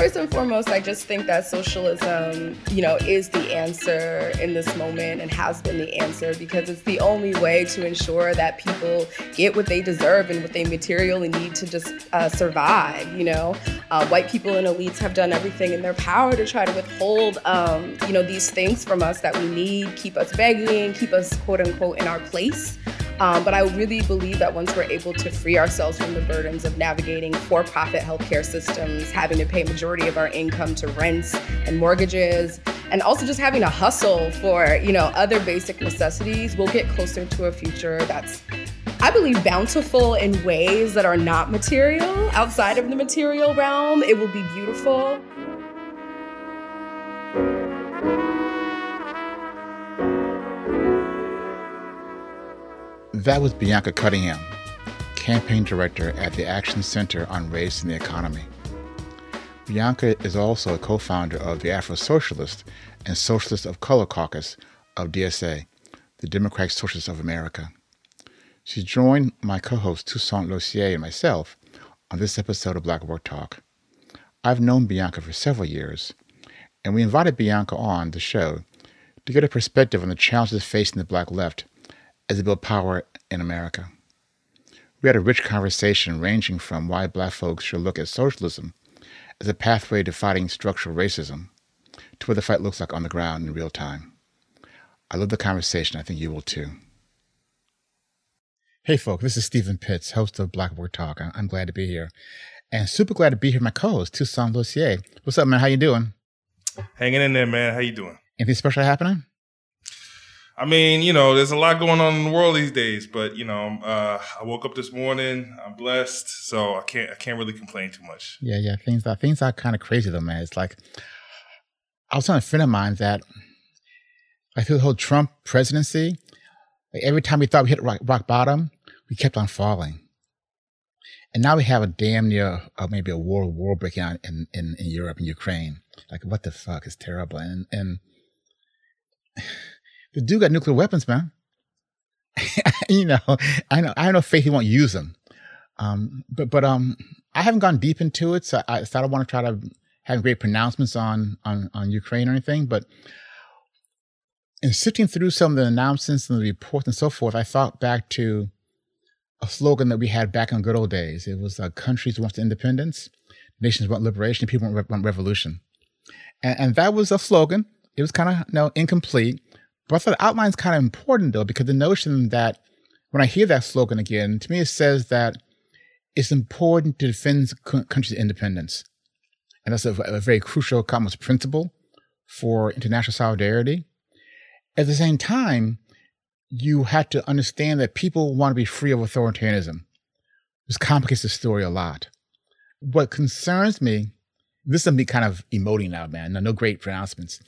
First and foremost, I just think that socialism, you know, is the answer in this moment and has been the answer because it's the only way to ensure that people get what they deserve and what they materially need to just uh, survive. You know, uh, white people and elites have done everything in their power to try to withhold, um, you know, these things from us that we need, keep us begging, keep us quote unquote in our place. Um, but I really believe that once we're able to free ourselves from the burdens of navigating for profit healthcare systems, having to pay majority of our income to rents and mortgages, and also just having to hustle for you know other basic necessities, we'll get closer to a future that's I believe bountiful in ways that are not material, outside of the material realm. It will be beautiful. That was Bianca Cunningham, campaign director at the Action Center on Race and the Economy. Bianca is also a co founder of the Afro Socialist and Socialist of Color Caucus of DSA, the Democratic Socialists of America. She joined my co host Toussaint Losier and myself on this episode of Black Work Talk. I've known Bianca for several years, and we invited Bianca on the show to get a perspective on the challenges facing the Black left as they build power in America. We had a rich conversation ranging from why black folks should look at socialism as a pathway to fighting structural racism to what the fight looks like on the ground in real time. I love the conversation. I think you will too. Hey, folks, this is Steven Pitts, host of Black Work Talk. I'm glad to be here. And super glad to be here my co-host, Toussaint Losier. What's up, man? How you doing? Hanging in there, man. How you doing? Anything special happening? I mean, you know, there's a lot going on in the world these days, but you know, uh, I woke up this morning. I'm blessed, so I can't I can't really complain too much. Yeah, yeah. Things are things are kind of crazy though, man. It's like I was telling a friend of mine that like through the whole Trump presidency, like every time we thought we hit rock, rock bottom, we kept on falling. And now we have a damn near, uh, maybe a war, war breaking out in, in, in Europe and Ukraine. Like, what the fuck is terrible? And, and the dude got nuclear weapons, man. you know, I know, I no faith he won't use them. Um, but, but, um, I haven't gone deep into it. So I, so I don't want to try to have great pronouncements on, on, on Ukraine or anything. But in sifting through some of the announcements and the reports and so forth, I thought back to a slogan that we had back in good old days. It was uh, countries want independence, nations want liberation, people want, want revolution. And, and, that was a slogan. It was kind of you know, incomplete, but I thought the outline's kind of important though, because the notion that when I hear that slogan again, to me it says that it's important to defend countries' independence. And that's a, a very crucial common principle for international solidarity. At the same time, you have to understand that people want to be free of authoritarianism. This complicates the story a lot. What concerns me, this is me kind of emoting now, man. No, no great pronouncements.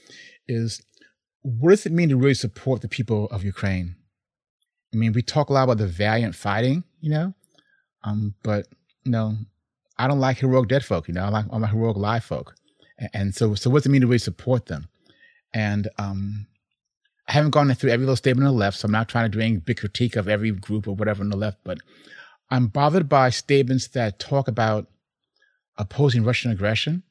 Is what does it mean to really support the people of Ukraine? I mean, we talk a lot about the valiant fighting, you know, um, but you know, I don't like heroic dead folk. You know, I like I'm heroic live folk, and, and so so what does it mean to really support them? And um, I haven't gone through every little statement on the left, so I'm not trying to do any big critique of every group or whatever on the left, but I'm bothered by statements that talk about opposing Russian aggression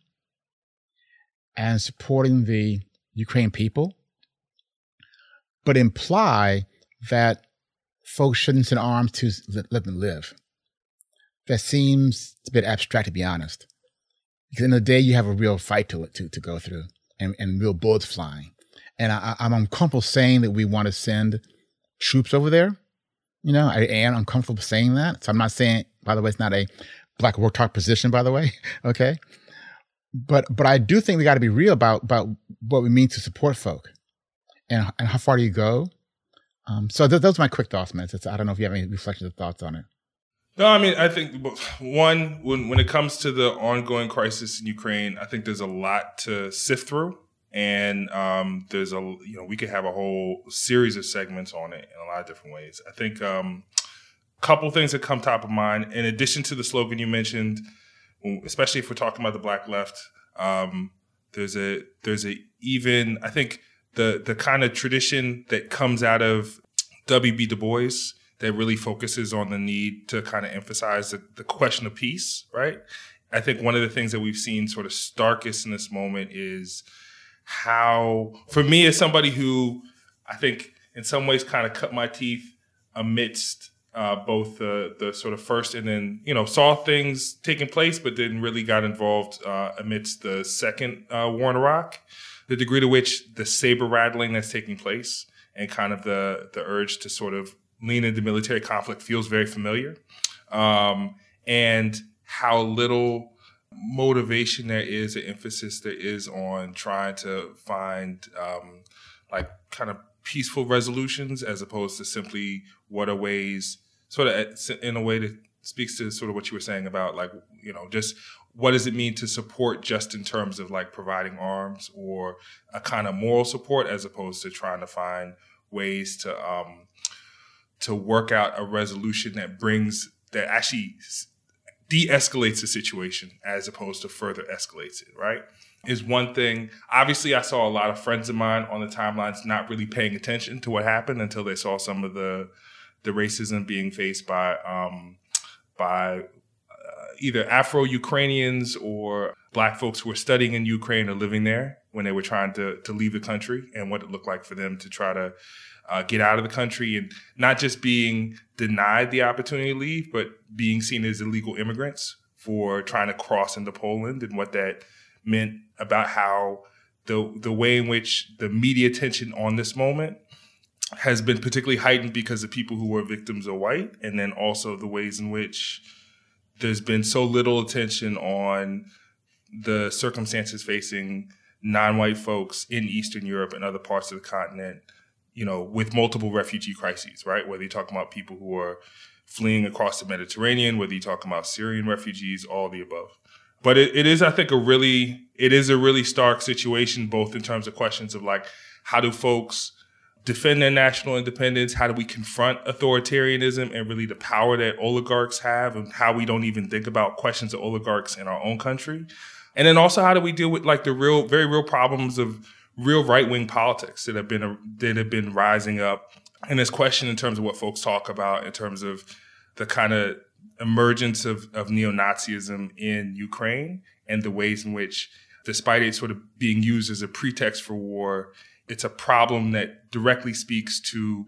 and supporting the Ukraine people, but imply that folks shouldn't send arms to let them live. That seems a bit abstract, to be honest. Because in the day, you have a real fight to to, to go through and, and real bullets flying and I, am uncomfortable saying that we want to send troops over there. You know, I am uncomfortable saying that. So I'm not saying, by the way, it's not a black work talk position, by the way. okay. But, but I do think we got to be real about, about what we mean to support folk and, and how far do you go? Um, so th- those are my quick thoughts, man. It's, I don't know if you have any reflections or thoughts on it. No, I mean, I think one, when, when it comes to the ongoing crisis in Ukraine, I think there's a lot to sift through and um, there's a you know we could have a whole series of segments on it in a lot of different ways. I think um, a couple things that come top of mind, in addition to the slogan you mentioned, especially if we're talking about the Black Left, um, there's a there's a even I think the the kind of tradition that comes out of W.B. Du Bois that really focuses on the need to kind of emphasize the, the question of peace, right? I think one of the things that we've seen sort of starkest in this moment is how, for me, as somebody who I think in some ways kind of cut my teeth amidst uh, both the the sort of first and then you know saw things taking place, but then really got involved uh, amidst the second uh, war in Iraq. The degree to which the saber rattling that's taking place and kind of the the urge to sort of lean into military conflict feels very familiar, um, and how little motivation there is, an emphasis there is on trying to find um, like kind of peaceful resolutions as opposed to simply what are ways, sort of in a way that speaks to sort of what you were saying about like, you know, just what does it mean to support just in terms of like providing arms or a kind of moral support as opposed to trying to find ways to, um, to work out a resolution that brings, that actually de-escalates the situation as opposed to further escalates it, right? is one thing. Obviously, I saw a lot of friends of mine on the timelines not really paying attention to what happened until they saw some of the the racism being faced by um, by either Afro Ukrainians or Black folks who were studying in Ukraine or living there when they were trying to to leave the country, and what it looked like for them to try to uh, get out of the country and not just being denied the opportunity to leave, but being seen as illegal immigrants for trying to cross into Poland and what that meant about how the the way in which the media attention on this moment has been particularly heightened because the people who were victims are white, and then also the ways in which there's been so little attention on the circumstances facing non-white folks in Eastern Europe and other parts of the continent, you know, with multiple refugee crises, right? Whether you're talking about people who are fleeing across the Mediterranean, whether you're talking about Syrian refugees, all the above but it, it is, I think, a really it is a really stark situation, both in terms of questions of like how do folks defend their national independence? How do we confront authoritarianism and really the power that oligarchs have, and how we don't even think about questions of oligarchs in our own country? And then also, how do we deal with like the real, very real problems of real right wing politics that have been that have been rising up? And this question in terms of what folks talk about in terms of the kind of emergence of, of neo-Nazism in Ukraine and the ways in which, despite it sort of being used as a pretext for war, it's a problem that directly speaks to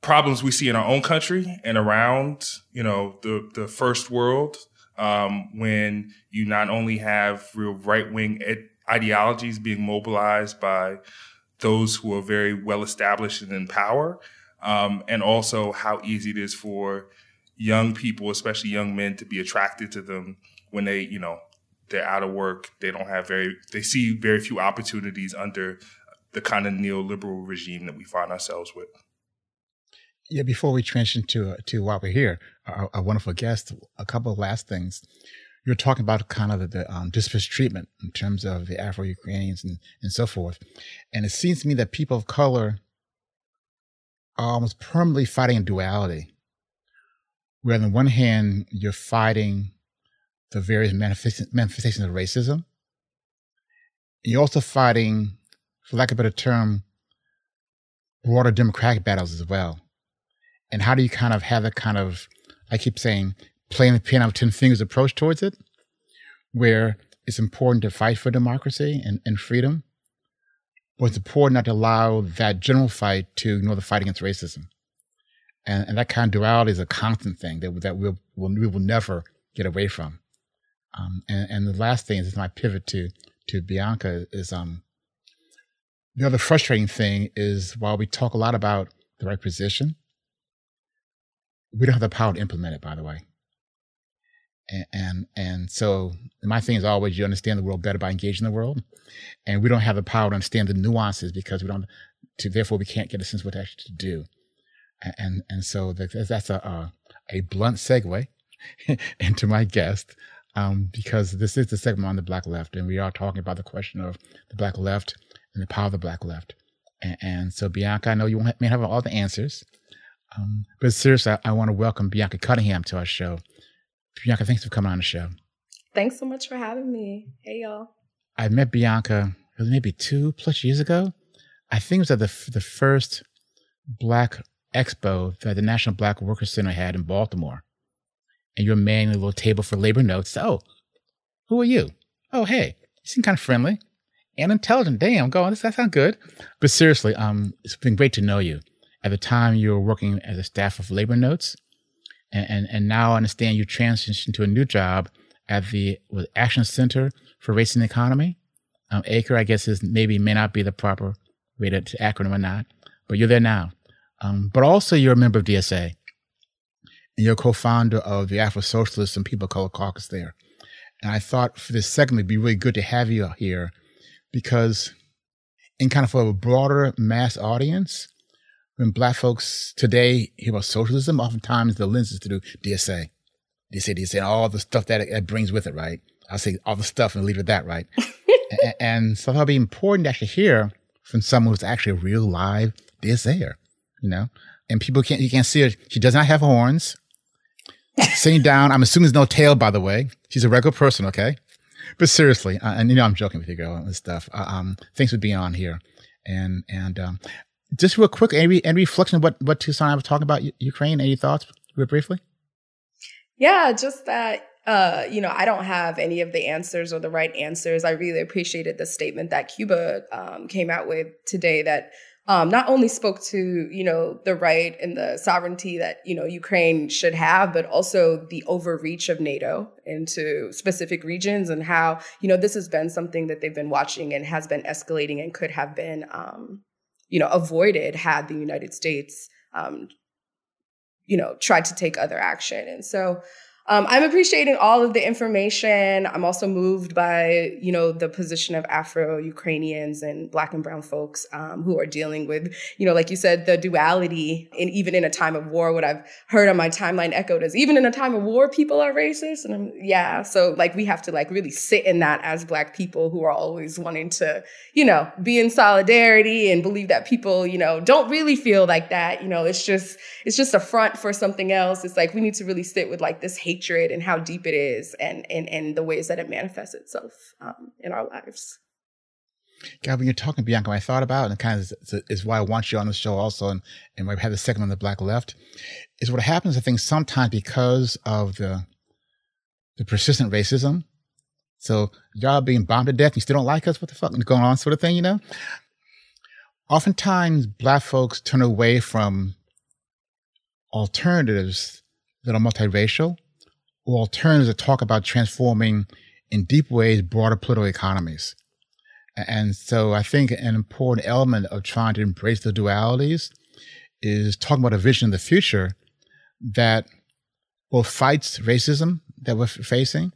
problems we see in our own country and around, you know, the, the first world, um, when you not only have real right-wing ed- ideologies being mobilized by those who are very well established and in power, um, and also how easy it is for young people, especially young men, to be attracted to them when they, you know, they're out of work. They don't have very, they see very few opportunities under the kind of neoliberal regime that we find ourselves with. Yeah, before we transition to uh, to why we're here, our, our, wonderful guest, a couple of last things. You're talking about kind of the, the um, disparate treatment in terms of the Afro Ukrainians and, and so forth. And it seems to me that people of color are almost permanently fighting a duality where on the one hand you're fighting the various manifestations of racism. You're also fighting, for lack of a better term, broader democratic battles as well. And how do you kind of have that kind of, I keep saying, playing the piano of 10 fingers approach towards it, where it's important to fight for democracy and, and freedom, but it's important not to allow that general fight to ignore the fight against racism and, and that kind of duality is a constant thing that that we'll, we'll we will never get away from. Um, and, and the last thing is my pivot to to Bianca is um the other frustrating thing is while we talk a lot about the right position, we don't have the power to implement it. By the way, and, and and, so my thing is always you understand the world better by engaging the world, and we don't have the power to understand the nuances because we don't. To, therefore, we can't get a sense of what to actually do and and so that's a a, a blunt segue into my guest um, because this is the segment on the black left, and we are talking about the question of the black left and the power of the black left. And, and so, Bianca, I know you may have all the answers, um, but seriously, I, I want to welcome Bianca Cunningham to our show. Bianca, thanks for coming on the show. Thanks so much for having me. Hey, y'all. I met Bianca maybe two plus years ago. I think it was at the the first Black expo that the National Black Workers Center had in Baltimore. And you're manning a little table for labor notes. Oh, Who are you? Oh, hey, you seem kind of friendly and intelligent. Damn, go on. That sounds good. But seriously, um, it's been great to know you. At the time, you were working as a staff of labor notes, and and, and now I understand you transitioned to a new job at the Action Center for Race and Economy. Um, ACRE, I guess, is maybe may not be the proper way to, to acronym or not, but you're there now. Um, but also, you're a member of DSA, and you're co-founder of the Afro Socialists and People of Color Caucus there. And I thought for this segment, it'd be really good to have you here because in kind of for a broader mass audience, when black folks today hear about socialism, oftentimes the lens is to do DSA, DSA, DSA, and all the stuff that it brings with it, right? I'll say all the stuff and leave it at that, right? and, and, so it'll be important to actually hear from someone who's actually a real live DSAer, you know? And people can't, you can't see her. She does not have horns. Sitting down, I'm assuming there's no tail, by the way. She's a regular person, okay? But seriously, uh, and you know, I'm joking with you, girl, and stuff. Uh, um, thanks for being on here, and and um, just real quick, any any reflection of what what and I were talking about Ukraine? Any thoughts, real briefly? Yeah, just that. Uh, you know, I don't have any of the answers or the right answers. I really appreciated the statement that Cuba um, came out with today that um, not only spoke to you know the right and the sovereignty that you know Ukraine should have, but also the overreach of NATO into specific regions and how you know this has been something that they've been watching and has been escalating and could have been um, you know avoided had the United States um, you know tried to take other action. And so um, I'm appreciating all of the information. I'm also moved by, you know, the position of Afro-Ukrainians and Black and Brown folks um, who are dealing with, you know, like you said, the duality. And even in a time of war, what I've heard on my timeline echoed is even in a time of war, people are racist. And I'm, yeah, so like we have to like really sit in that as Black people who are always wanting to, you know, be in solidarity and believe that people, you know, don't really feel like that. You know, it's just it's just a front for something else. It's like we need to really sit with like this hate hatred and how deep it is and and, and the ways that it manifests itself um, in our lives. God, when you're talking, Bianca, I thought about, and kind of is, is, why I want you on the show also, and, and we have the second on the Black Left, is what happens, I think, sometimes because of the the persistent racism. So y'all being bombed to death, you still don't like us? What the fuck is going on, sort of thing, you know? Oftentimes, black folks turn away from alternatives that are multiracial or alternatives that talk about transforming in deep ways broader political economies. And so I think an important element of trying to embrace the dualities is talking about a vision of the future that both fights racism that we're facing,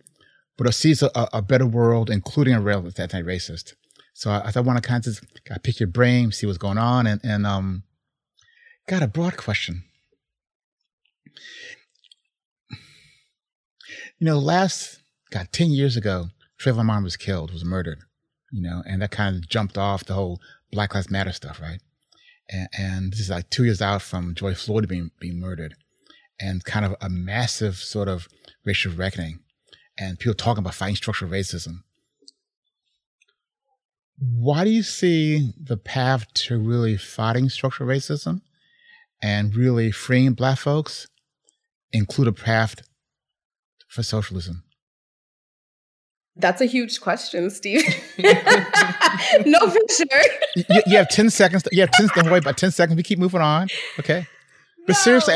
but sees a, a better world, including a world that's anti-racist. So I, I want to kind of pick your brain, see what's going on, and, and um, got a broad question. You know, last, God, 10 years ago, Trayvon Martin was killed, was murdered, you know, and that kind of jumped off the whole Black Lives Matter stuff, right? And, and this is like two years out from George Floyd being, being murdered and kind of a massive sort of racial reckoning and people talking about fighting structural racism. Why do you see the path to really fighting structural racism and really freeing black folks include a path for socialism? That's a huge question, Steve. no, for sure. you, you, have 10 seconds. You have 10, don't worry about 10 seconds. We keep moving on. Okay. But no. seriously,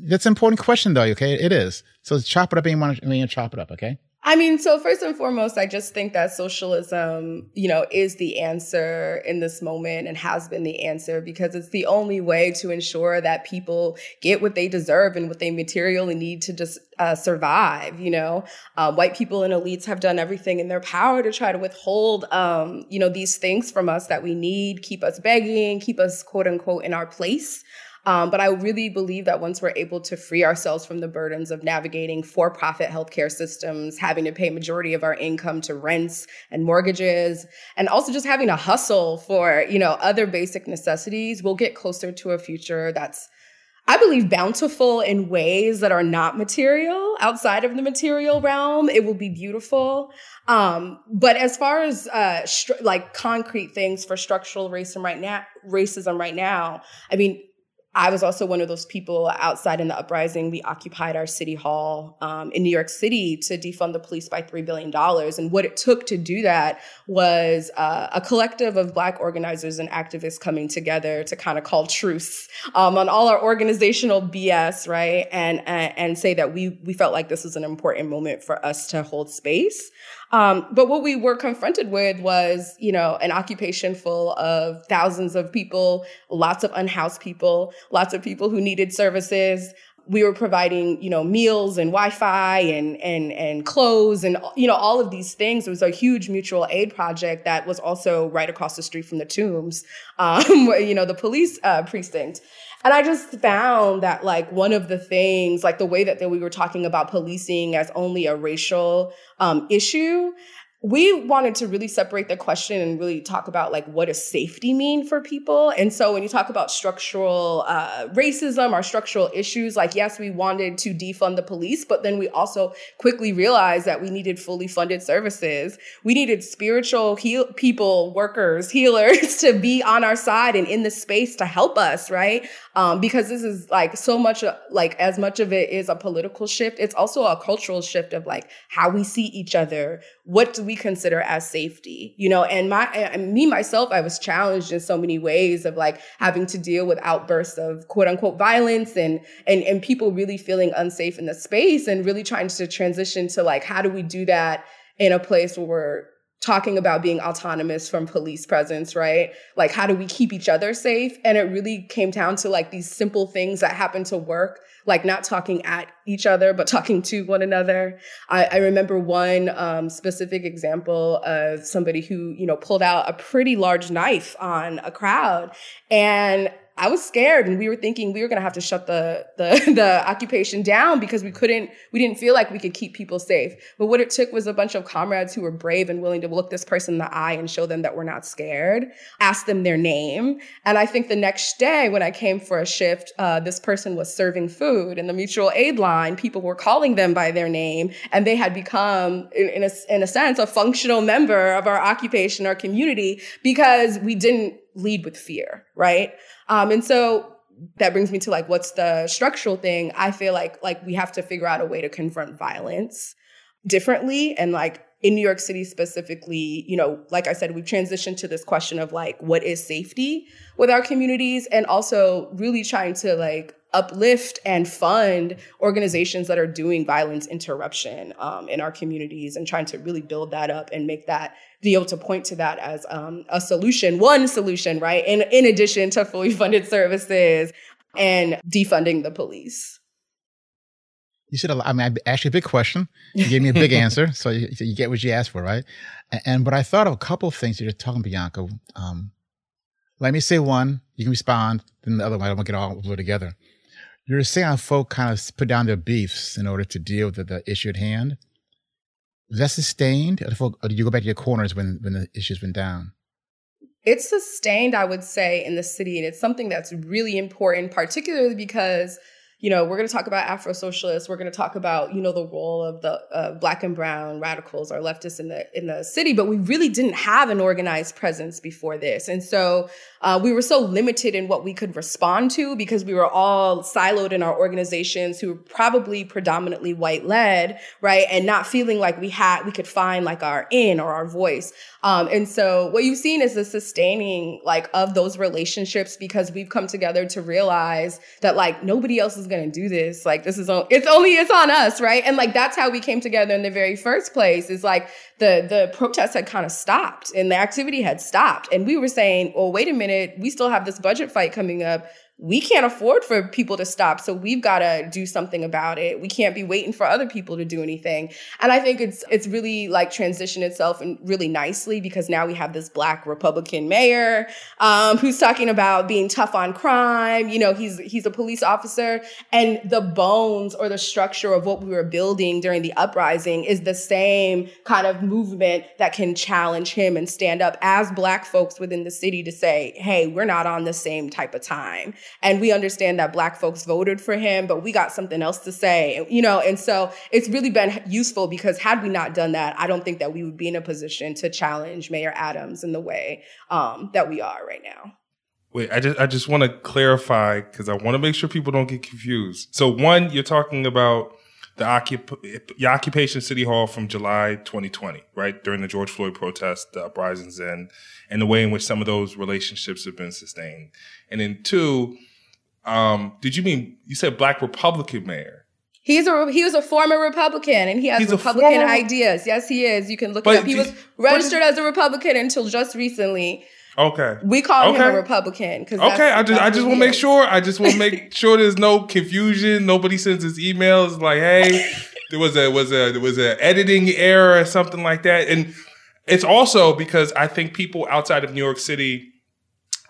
that's an important question, though. Okay. It is. So chop it up and you want to chop it up. Okay. I mean, so first and foremost, I just think that socialism, you know, is the answer in this moment and has been the answer because it's the only way to ensure that people get what they deserve and what they materially need to just uh, survive. You know, uh, white people and elites have done everything in their power to try to withhold, um, you know, these things from us that we need, keep us begging, keep us quote unquote in our place. Um, but I really believe that once we're able to free ourselves from the burdens of navigating for-profit healthcare systems, having to pay majority of our income to rents and mortgages, and also just having to hustle for, you know, other basic necessities, we'll get closer to a future that's I believe bountiful in ways that are not material outside of the material realm. It will be beautiful. Um, but as far as uh, like concrete things for structural racism right now, racism right now, I mean, I was also one of those people outside in the uprising. We occupied our city hall um, in New York City to defund the police by $3 billion. And what it took to do that was uh, a collective of Black organizers and activists coming together to kind of call truce um, on all our organizational BS, right? And, and, and say that we, we felt like this was an important moment for us to hold space. Um, but what we were confronted with was, you know, an occupation full of thousands of people, lots of unhoused people, lots of people who needed services. We were providing, you know, meals and Wi-Fi and and and clothes and you know all of these things. It was a huge mutual aid project that was also right across the street from the Tombs, um, you know, the police uh, precinct. And I just found that like one of the things, like the way that, that we were talking about policing as only a racial um, issue, we wanted to really separate the question and really talk about like what does safety mean for people? And so when you talk about structural uh, racism or structural issues like yes we wanted to defund the police but then we also quickly realized that we needed fully funded services. We needed spiritual heal people workers healers to be on our side and in the space to help us right? Um, because this is like so much uh, like as much of it is a political shift it's also a cultural shift of like how we see each other. What we consider as safety you know and my and me myself i was challenged in so many ways of like having to deal with outbursts of quote unquote violence and and and people really feeling unsafe in the space and really trying to transition to like how do we do that in a place where we're talking about being autonomous from police presence, right? Like, how do we keep each other safe? And it really came down to like these simple things that happen to work like not talking at each other, but talking to one another. I, I remember one um, specific example of somebody who, you know, pulled out a pretty large knife on a crowd. And I was scared and we were thinking we were going to have to shut the, the, the occupation down because we couldn't, we didn't feel like we could keep people safe. But what it took was a bunch of comrades who were brave and willing to look this person in the eye and show them that we're not scared, ask them their name. And I think the next day when I came for a shift, uh, this person was serving food in the mutual aid line. People were calling them by their name and they had become, in, in, a, in a sense, a functional member of our occupation, our community, because we didn't lead with fear, right? Um, and so that brings me to like, what's the structural thing? I feel like like we have to figure out a way to confront violence differently and like in New York City specifically, you know, like I said, we've transitioned to this question of like, what is safety with our communities and also really trying to like uplift and fund organizations that are doing violence interruption um, in our communities and trying to really build that up and make that be able to point to that as um, a solution, one solution, right? In, in addition to fully funded services and defunding the police. You said, a lot I mean, I asked you a big question. You gave me a big answer. So you, you, get what you asked for, right? And, and, but I thought of a couple of things you're talking, Bianca. Um, let me say one, you can respond, then the other one, I won't get all together. You're saying how folk kind of put down their beefs in order to deal with the, the issue at hand. Was that sustained, or, folk, or did you go back to your corners when, when the issues went down? It's sustained, I would say, in the city. And it's something that's really important, particularly because you know, we're going to talk about Afro socialists. We're going to talk about, you know, the role of the uh, black and brown radicals or leftists in the in the city. But we really didn't have an organized presence before this, and so uh, we were so limited in what we could respond to because we were all siloed in our organizations who were probably predominantly white led, right, and not feeling like we had we could find like our in or our voice. Um, and so what you've seen is the sustaining like of those relationships because we've come together to realize that like nobody else is to do this. Like this is on, it's only it's on us, right? And like that's how we came together in the very first place. Is like the the protests had kind of stopped and the activity had stopped, and we were saying, well, wait a minute, we still have this budget fight coming up we can't afford for people to stop so we've got to do something about it. We can't be waiting for other people to do anything. And i think it's it's really like transitioned itself and really nicely because now we have this black republican mayor um, who's talking about being tough on crime. You know he's he's a police officer. And the bones or the structure of what we were building during the uprising is the same kind of movement that can challenge him and stand up as black folks within the city to say hey we're not on the same type of time and we understand that black folks voted for him, but we got something else to say, you know, and so it's really been useful because had we not done that, I don't think that we would be in a position to challenge Mayor Adams in the way um, that we are right now. Wait, I just I just want to clarify because I want to make sure people don't get confused. So one, you're talking about the, occup- the occupation city hall from July 2020, right during the George Floyd protest, the uprisings, and and the way in which some of those relationships have been sustained. And then two, um, did you mean you said black Republican mayor? He's a he was a former Republican and he has He's Republican former- ideas. Yes, he is. You can look But it up. He was registered as a Republican until just recently. Okay. We call him a Republican because Okay, I just I just want to make sure. I just want to make sure there's no confusion. Nobody sends us emails like, "Hey, there was a was a there was a editing error or something like that." And it's also because I think people outside of New York City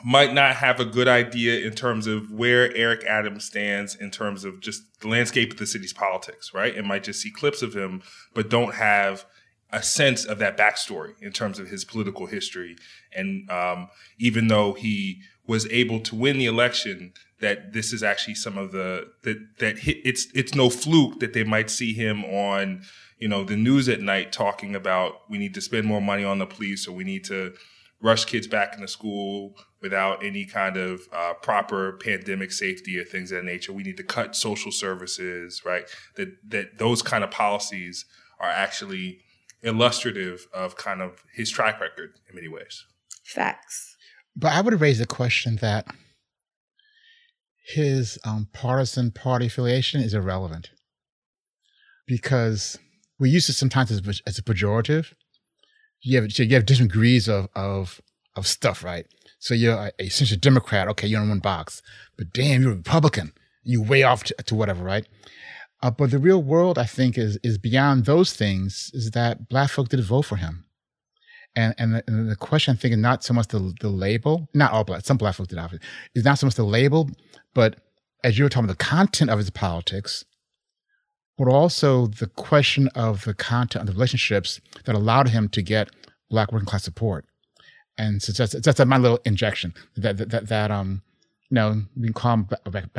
might not have a good idea in terms of where Eric Adams stands in terms of just the landscape of the city's politics, right? And might just see clips of him, but don't have a sense of that backstory in terms of his political history. And um, even though he was able to win the election, that this is actually some of the that that it's it's no fluke that they might see him on you know the news at night talking about we need to spend more money on the police or we need to rush kids back into school without any kind of uh, proper pandemic safety or things of that nature. We need to cut social services, right? That that those kind of policies are actually illustrative of kind of his track record in many ways. facts. But I would raise the question that his um, partisan party affiliation is irrelevant because we use it sometimes as, a- as a pejorative. You have you have different degrees of of of stuff, right? So you're a, a essentially Democrat, okay, you're in one box, but damn, you're a Republican. You way off to, to whatever, right? Uh, but the real world, I think, is is beyond those things. Is that black folk did vote for him, and and the, and the question I'm thinking not so much the the label, not all black, some black folk did obviously, is not so much the label, but as you were talking about the content of his politics, but also the question of the content of the relationships that allowed him to get black working class support. And so that's that's my little injection that that that, that um you know we can call him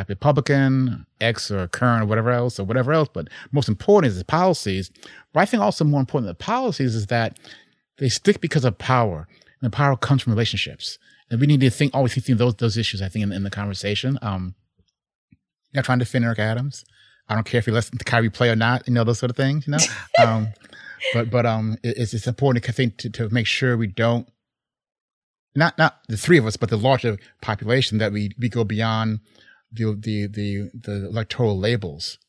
Republican, X or current or whatever else or whatever else. But most important is the policies. But I think also more important than the policies is that they stick because of power, and the power comes from relationships. And we need to think always think those those issues. I think in, in the conversation. Um, not trying to defend Eric Adams. I don't care if he lets the Kyrie play or not. You know those sort of things. You know. um, but but um, it- it's it's important I think to, to make sure we don't not not the three of us, but the larger population that we we go beyond the the the, the electoral labels,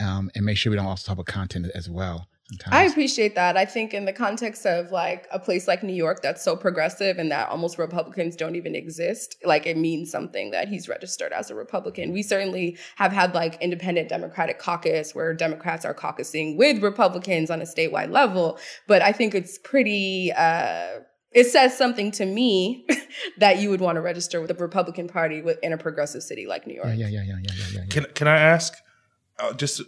um, and make sure we don't also talk about content as well. Sometimes. I appreciate that. I think in the context of like a place like New York that's so progressive and that almost Republicans don't even exist, like it means something that he's registered as a Republican. We certainly have had like independent Democratic caucus where Democrats are caucusing with Republicans on a statewide level, but I think it's pretty uh it says something to me that you would want to register with the Republican Party in a progressive city like New York. yeah, yeah, yeah, yeah, yeah, yeah, yeah. Can can I ask, uh, just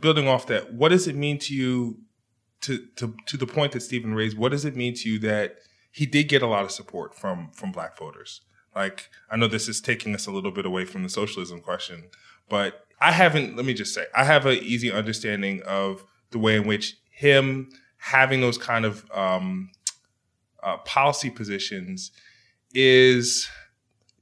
building off that, what does it mean to you, to to to the point that Steven raised? What does it mean to you that he did get a lot of support from from Black voters? Like, I know this is taking us a little bit away from the socialism question, but I haven't. Let me just say, I have an easy understanding of the way in which him having those kind of um, uh, policy positions is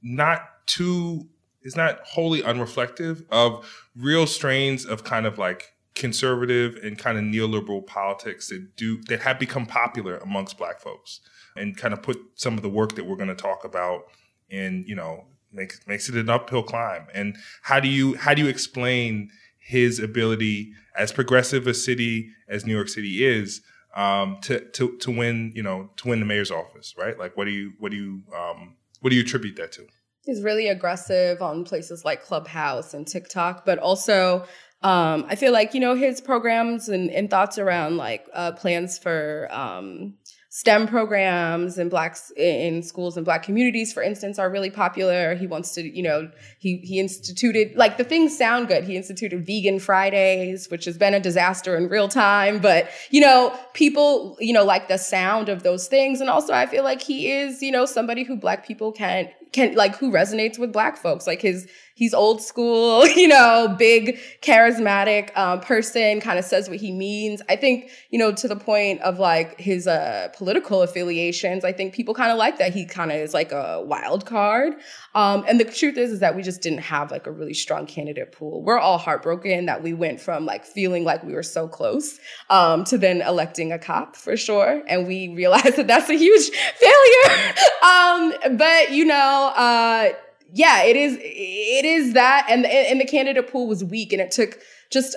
not too is not wholly unreflective of real strains of kind of like conservative and kind of neoliberal politics that do that have become popular amongst black folks and kind of put some of the work that we're going to talk about in you know makes makes it an uphill climb. And how do you how do you explain his ability as progressive a city as New York City is um, to to to win you know to win the mayor's office right? Like what do you what do you um, what do you attribute that to? He's really aggressive on places like Clubhouse and TikTok, but also um, I feel like you know his programs and, and thoughts around like uh, plans for um, STEM programs and blacks in schools and black communities, for instance, are really popular. He wants to, you know, he he instituted like the things sound good. He instituted vegan Fridays, which has been a disaster in real time, but you know, people, you know, like the sound of those things, and also I feel like he is, you know, somebody who black people can can like who resonates with black folks like his he's old school you know big charismatic um, person kind of says what he means. I think you know to the point of like his uh, political affiliations i think people kind of like that he kind of is like a wild card. Um, and the truth is is that we just didn't have like a really strong candidate pool. We're all heartbroken that we went from like feeling like we were so close um, to then electing a cop for sure. And we realized that that's a huge failure. Um, but you know uh, yeah, it is. It is that, and and the candidate pool was weak, and it took just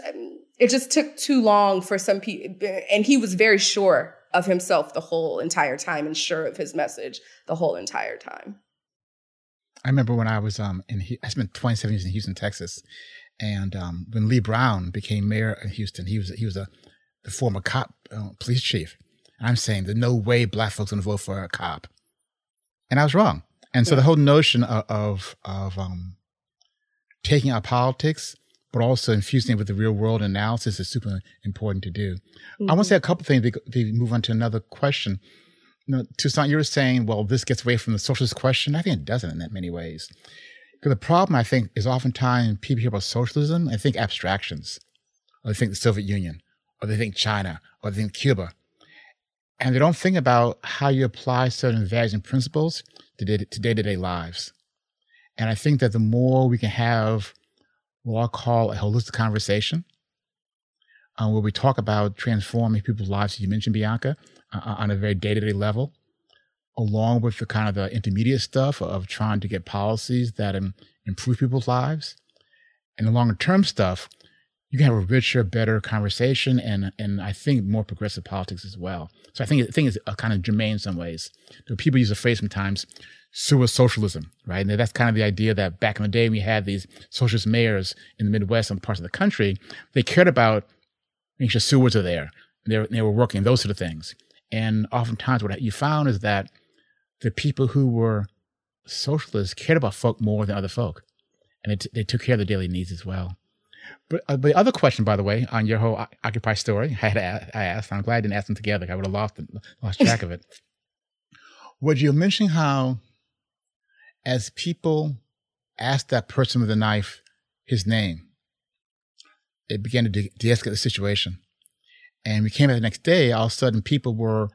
it just took too long for some people. And he was very sure of himself the whole entire time, and sure of his message the whole entire time. I remember when I was um in I spent 27 years in Houston, Texas, and um, when Lee Brown became mayor in Houston, he was he was a the former cop uh, police chief. I'm saying there's no way black folks gonna vote for a cop, and I was wrong. And so yeah. the whole notion of of, of um, taking out politics, but also infusing it with the real world analysis is super important to do. Mm-hmm. I want to say a couple things before we move on to another question. You know, Toussaint, you were saying, well, this gets away from the socialist question. I think it doesn't in that many ways. Because the problem, I think, is oftentimes people hear about socialism and think abstractions, or they think the Soviet Union, or they think China, or they think Cuba. And they don't think about how you apply certain values and principles to day to day lives. And I think that the more we can have what I'll call a holistic conversation, um, where we talk about transforming people's lives, you mentioned Bianca, uh, uh on a very day to day level, along with the kind of the intermediate stuff of trying to get policies that um, improve people's lives, and the longer term stuff, you can have a richer, better conversation, and and I think more progressive politics as well. So I think I think it's kind of germane in some ways. People use the phrase sometimes, sewer socialism, right? And that's kind of the idea that back in the day we had these socialist mayors in the Midwest and parts of the country. They cared about making sure sewers are there. They were, they were working those sort of things. And oftentimes, what you found is that the people who were socialists cared about folk more than other folk, and they, t- they took care of the daily needs as well. But, uh, the other question, by the way, on your whole Occupy story, I had asked. I'm glad I didn't ask them together. I would have lost lost track of it. Would you mention how, as people asked that person with the knife his name, it began to de- de-escalate the situation, and we came back the next day. All of a sudden, people were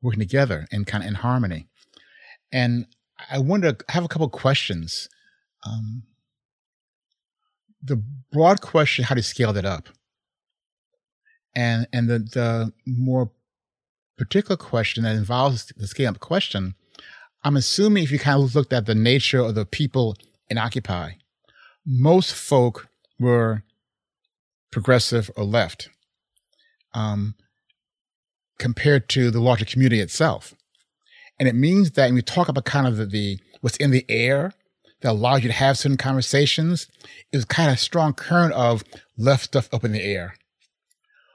working together and kind of in harmony. And I wonder, I have a couple questions. Um, the broad question, how to scale that up? And and the the more particular question that involves the scale up question, I'm assuming if you kind of looked at the nature of the people in Occupy, most folk were progressive or left, um, compared to the larger community itself. And it means that when we talk about kind of the, the what's in the air that allows you to have certain conversations is kind of strong current of left stuff up in the air.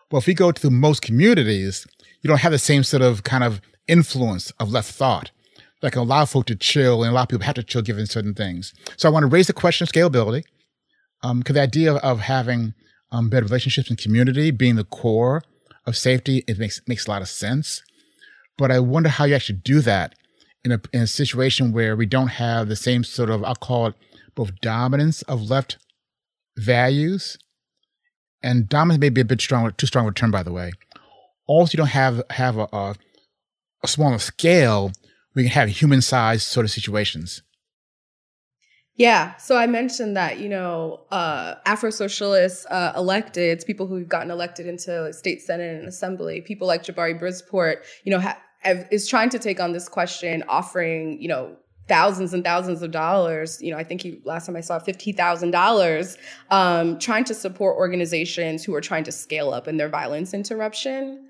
Well, if we go to most communities, you don't have the same sort of kind of influence of left thought that can allow folk to chill and a lot of people have to chill given certain things. So I want to raise the question of scalability because um, the idea of, of having um, better relationships and community being the core of safety, it makes, makes a lot of sense. But I wonder how you actually do that in a, in a situation where we don't have the same sort of, I'll call it both dominance of left values and dominance may be a bit stronger, too strong a term, by the way. Also, you don't have, have a, a, a smaller scale we can have human sized sort of situations. Yeah. So I mentioned that, you know, uh, Afro socialists, uh, people who've gotten elected into state senate and assembly, people like Jabari Brisport, you know, ha- is trying to take on this question, offering, you know, thousands and thousands of dollars. You know, I think he last time I saw fifty thousand um, dollars, trying to support organizations who are trying to scale up in their violence interruption.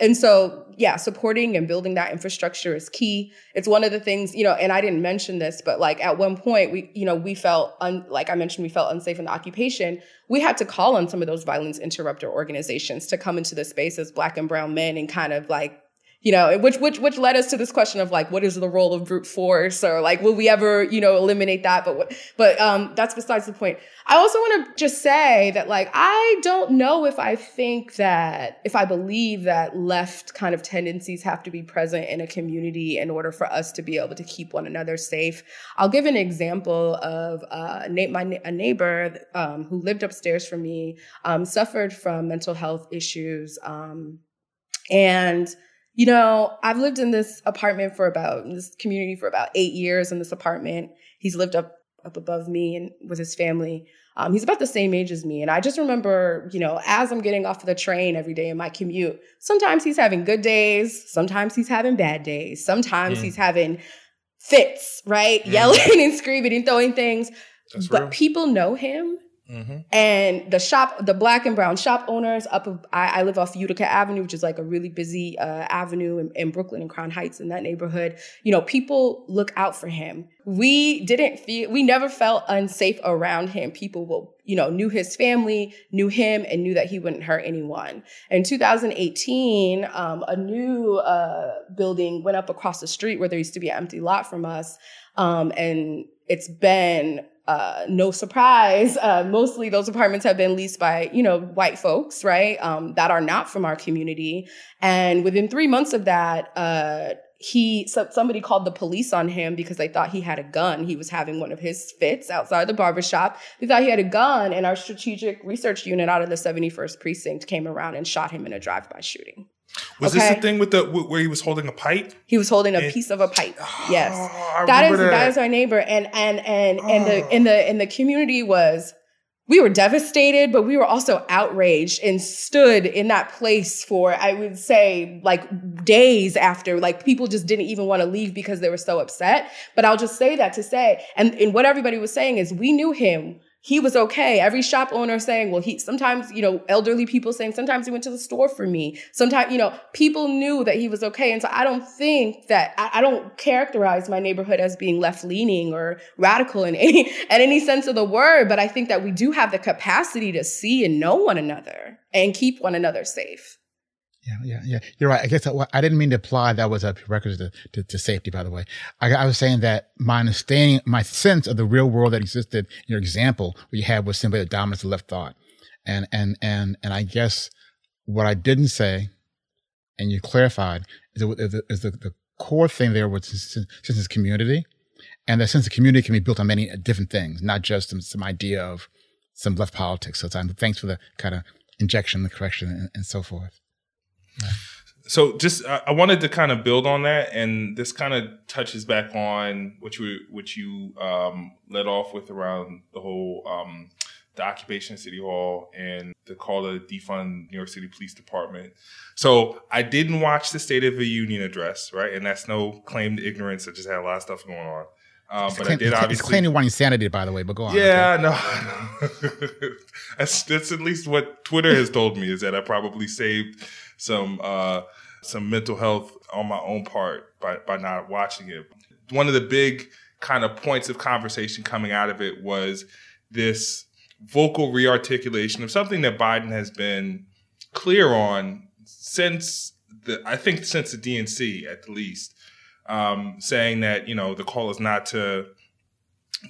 And so, yeah, supporting and building that infrastructure is key. It's one of the things, you know, and I didn't mention this, but like at one point, we, you know, we felt, un, like I mentioned, we felt unsafe in the occupation. We had to call on some of those violence interrupter organizations to come into the space as Black and Brown men and kind of like you know, which which which led us to this question of like, what is the role of brute force, or like, will we ever, you know, eliminate that? But what, but um, that's besides the point. I also want to just say that like, I don't know if I think that if I believe that left kind of tendencies have to be present in a community in order for us to be able to keep one another safe. I'll give an example of uh, my a neighbor um, who lived upstairs from me um, suffered from mental health issues, um, and you know, I've lived in this apartment for about this community for about eight years in this apartment. He's lived up up above me and with his family. Um, he's about the same age as me. And I just remember, you know, as I'm getting off of the train every day in my commute, sometimes he's having good days, sometimes he's having bad days, sometimes mm. he's having fits, right? Mm. Yelling and screaming and throwing things. That's but real. people know him Mm-hmm. And the shop, the black and brown shop owners up, of, I, I, live off Utica Avenue, which is like a really busy uh, avenue in, in, Brooklyn and Crown Heights in that neighborhood. You know, people look out for him. We didn't feel, we never felt unsafe around him. People will, you know, knew his family, knew him, and knew that he wouldn't hurt anyone. In 2018, um, a new uh, building went up across the street where there used to be an empty lot from us. Um, and it's been uh, no surprise, uh, mostly those apartments have been leased by, you know, white folks, right? Um, that are not from our community. And within three months of that, uh, he so somebody called the police on him because they thought he had a gun. He was having one of his fits outside the barbershop. They thought he had a gun, and our strategic research unit out of the 71st precinct came around and shot him in a drive-by shooting. Was okay. this the thing with the where he was holding a pipe? He was holding a and, piece of a pipe. Oh, yes, that is that. that is our neighbor, and and and oh. and the ah. in the in the community was we were devastated, but we were also outraged and stood in that place for I would say like days after. Like people just didn't even want to leave because they were so upset. But I'll just say that to say, and, and what everybody was saying is we knew him he was okay. Every shop owner saying, well, he sometimes, you know, elderly people saying, sometimes he went to the store for me. Sometimes, you know, people knew that he was okay. And so I don't think that I, I don't characterize my neighborhood as being left leaning or radical in any, in any sense of the word. But I think that we do have the capacity to see and know one another and keep one another safe. Yeah, yeah, yeah. You're right. I guess I, I didn't mean to imply that was a prerequisite to, to, to safety, by the way. I, I, was saying that my understanding, my sense of the real world that existed, your example, you had was simply the dominance of left thought. And, and, and, and I guess what I didn't say, and you clarified, is, is the, the core thing there was sense of community. And the sense of community can be built on many different things, not just some, some idea of some left politics. So thanks for the kind of injection, the correction, and, and so forth. So just I wanted to kind of build on that, and this kind of touches back on what you what you um, led off with around the whole um, the occupation of City Hall and the call to defund New York City Police Department. So I didn't watch the State of the Union address, right? And that's no claim to ignorance. I just had a lot of stuff going on. Um, but claim, I did obviously. It's claiming one insanity, by the way. But go on. Yeah, okay. no. that's that's at least what Twitter has told me is that I probably saved some uh, some mental health on my own part by by not watching it. One of the big kind of points of conversation coming out of it was this vocal rearticulation of something that Biden has been clear on since the I think since the DNC at the least, um, saying that you know the call is not to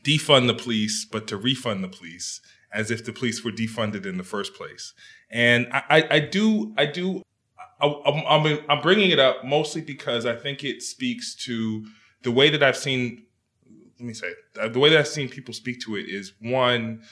defund the police but to refund the police as if the police were defunded in the first place. And I, I, I do I do I, I'm, I'm bringing it up mostly because I think it speaks to the way that I've seen. Let me say uh, the way that I've seen people speak to it is one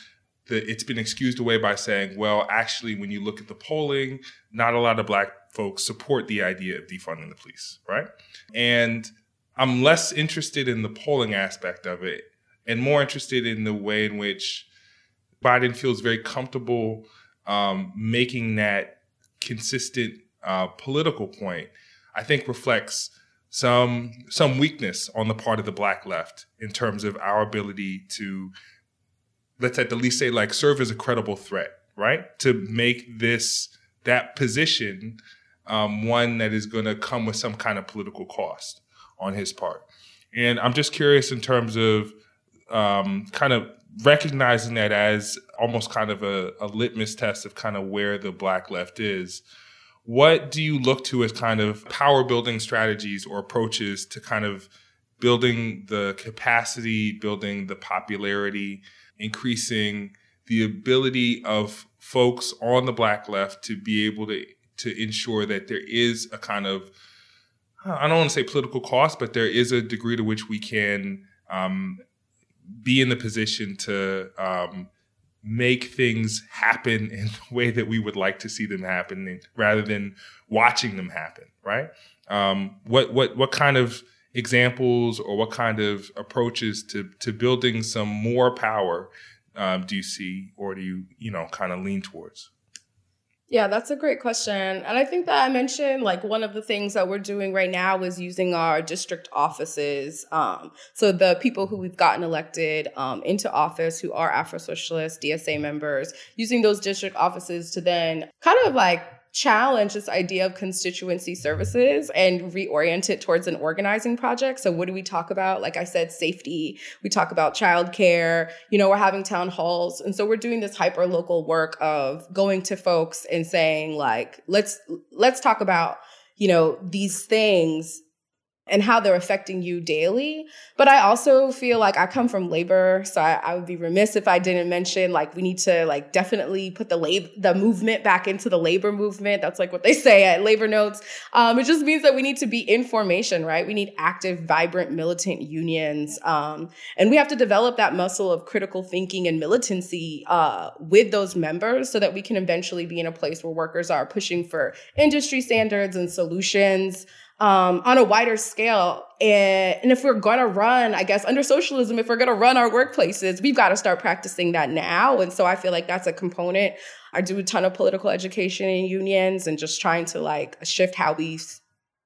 that it's been excused away by saying, well, actually, when you look at the polling, not a lot of black folks support the idea of defunding the police, right? And I'm less interested in the polling aspect of it and more interested in the way in which Biden feels very comfortable um, making that consistent uh, political point, I think reflects some some weakness on the part of the black left in terms of our ability to let's at the least say like serve as a credible threat, right? To make this that position um, one that is going to come with some kind of political cost on his part. And I'm just curious in terms of um, kind of recognizing that as almost kind of a, a litmus test of kind of where the black left is what do you look to as kind of power building strategies or approaches to kind of building the capacity, building the popularity, increasing the ability of folks on the black left to be able to to ensure that there is a kind of I don't want to say political cost, but there is a degree to which we can um, be in the position to um, make things happen in the way that we would like to see them happen, rather than watching them happen. Right? Um, what what what kind of examples or what kind of approaches to to building some more power um, do you see, or do you you know kind of lean towards? Yeah, that's a great question. And I think that I mentioned like one of the things that we're doing right now is using our district offices. Um, so the people who we've gotten elected um, into office who are Afro Socialist, DSA members, using those district offices to then kind of like challenge this idea of constituency services and reorient it towards an organizing project. So what do we talk about? Like I said, safety. We talk about childcare. You know, we're having town halls. And so we're doing this hyper local work of going to folks and saying like, let's, let's talk about, you know, these things and how they're affecting you daily. But I also feel like I come from labor, so I, I, would be remiss if I didn't mention like we need to like definitely put the lab the movement back into the labor movement. That's like what they say at Labor Notes. Um, it just means that we need to be in formation, right? We need active, vibrant, militant unions, um, and we have to develop that muscle of critical thinking and militancy uh, with those members, so that we can eventually be in a place where workers are pushing for industry standards and solutions um, on a wider scale. And, and if we're going to run, I guess, under socialism, if we're going to run our workplaces, we've got to start practicing that now. And so I feel like that's a component. I do a ton of political education in unions and just trying to like shift how we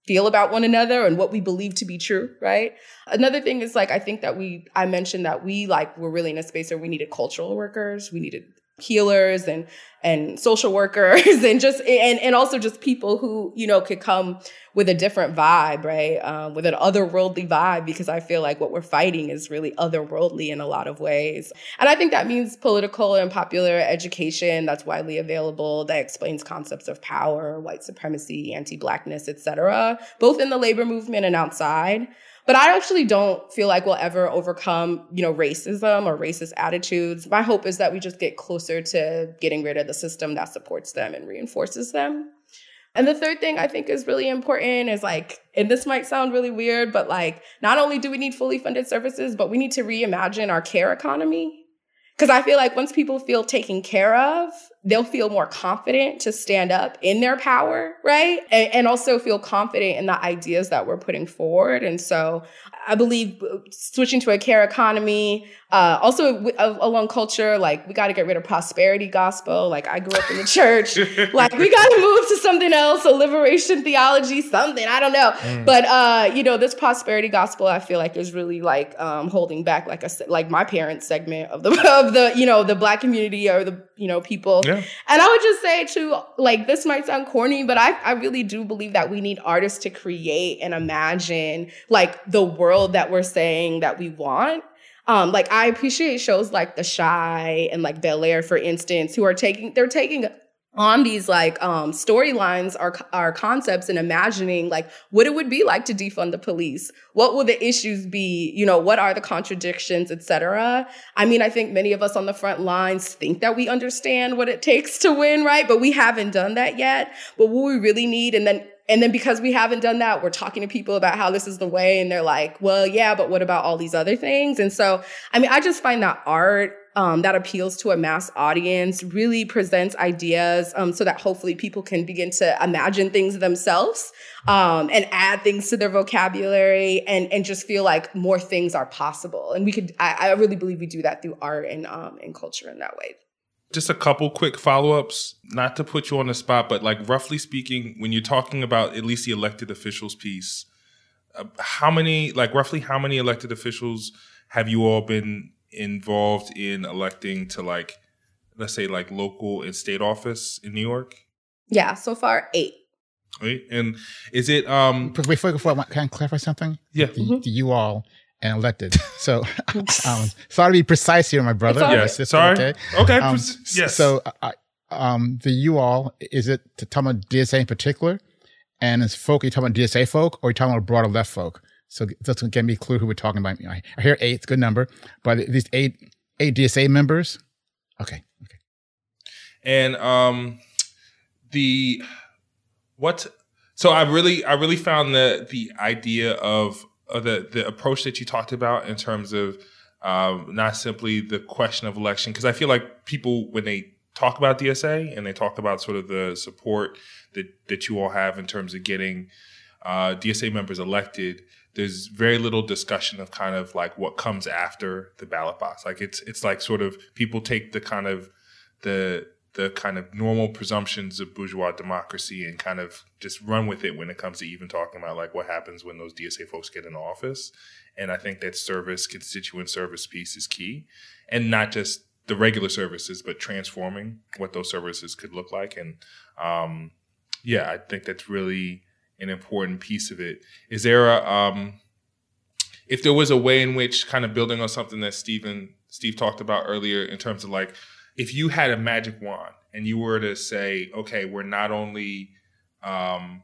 feel about one another and what we believe to be true, right? Another thing is like I think that we I mentioned that we like were really in a space where we needed cultural workers, we needed healers and and social workers and just and and also just people who you know could come with a different vibe right? Um, with an otherworldly vibe because i feel like what we're fighting is really otherworldly in a lot of ways. And i think that means political and popular education. That's widely available. That explains concepts of power white supremacy anti-blackness etc both in the labor movement and outside. But I actually don't feel like we'll ever overcome, you know, racism or racist attitudes. My hope is that we just get closer to getting rid of the system that supports them and reinforces them. And the third thing I think is really important is like, and this might sound really weird, but like, not only do we need fully funded services, but we need to reimagine our care economy. Because I feel like once people feel taken care of, they'll feel more confident to stand up in their power, right? And, and, also feel confident in the ideas that we're putting forward. And so I believe switching to a care economy, uh, also along culture, like we got to get rid of prosperity gospel. Like I grew up in the church, like we got to move to something else, a liberation theology, something I don't know. Mm. But uh, you know, this prosperity gospel, I feel like is really like um, holding back, like a like my parents' segment of the of the you know the black community or the you know people. Yeah. And I would just say too, like this might sound corny, but I I really do believe that we need artists to create and imagine like the world that we're saying that we want. Um, like I appreciate shows like The Chi and like Bel Air, for instance, who are taking they're taking on these like um, storylines or, or concepts and imagining like what it would be like to defund the police. What will the issues be? You know what are the contradictions etc i mean i think many of us on the front lines think that we understand what it takes to win right? But we haven't done that yet. But what we really need and then and then because we haven't done that, we're talking to people about how this is the way. And they're like, well, yeah, but what about all these other things? And so, I mean, I just find that art um, that appeals to a mass audience really presents ideas um, so that hopefully people can begin to imagine things themselves um, and add things to their vocabulary and, and just feel like more things are possible. And we could, I, I really believe we do that through art and, um, and culture in that way just a couple quick follow-ups not to put you on the spot but like roughly speaking when you're talking about at least the elected officials piece uh, how many like roughly how many elected officials have you all been involved in electing to like let's say like local and state office in new york yeah so far eight Right, and is it um before before I can I clarify something? Yeah, the, mm-hmm. you all and elected. So, um, sorry to be precise here, my brother. Yes, sorry. Okay. Okay. Um, yes. So, I, um, the you all, is it to talk about DSA in particular? And is folk, are you talking about DSA folk or are you talking about broader left folk? So that's going to get me clear who we're talking about. I hear eight, it's a good number, but these eight, eight DSA members. Okay. Okay. And, um, the, what, so I really, I really found the, the idea of, of the, the approach that you talked about in terms of, um, not simply the question of election, because I feel like people, when they talk about DSA and they talk about sort of the support that, that you all have in terms of getting uh, DSA members elected, there's very little discussion of kind of like what comes after the ballot box. Like it's it's like sort of people take the kind of the the kind of normal presumptions of bourgeois democracy and kind of just run with it when it comes to even talking about like what happens when those DSA folks get in office. And I think that service, constituent service piece is key. And not just the regular services, but transforming what those services could look like. And um, yeah, I think that's really an important piece of it. Is there a um, if there was a way in which kind of building on something that Steven Steve talked about earlier in terms of like if you had a magic wand and you were to say, okay, we're not only um,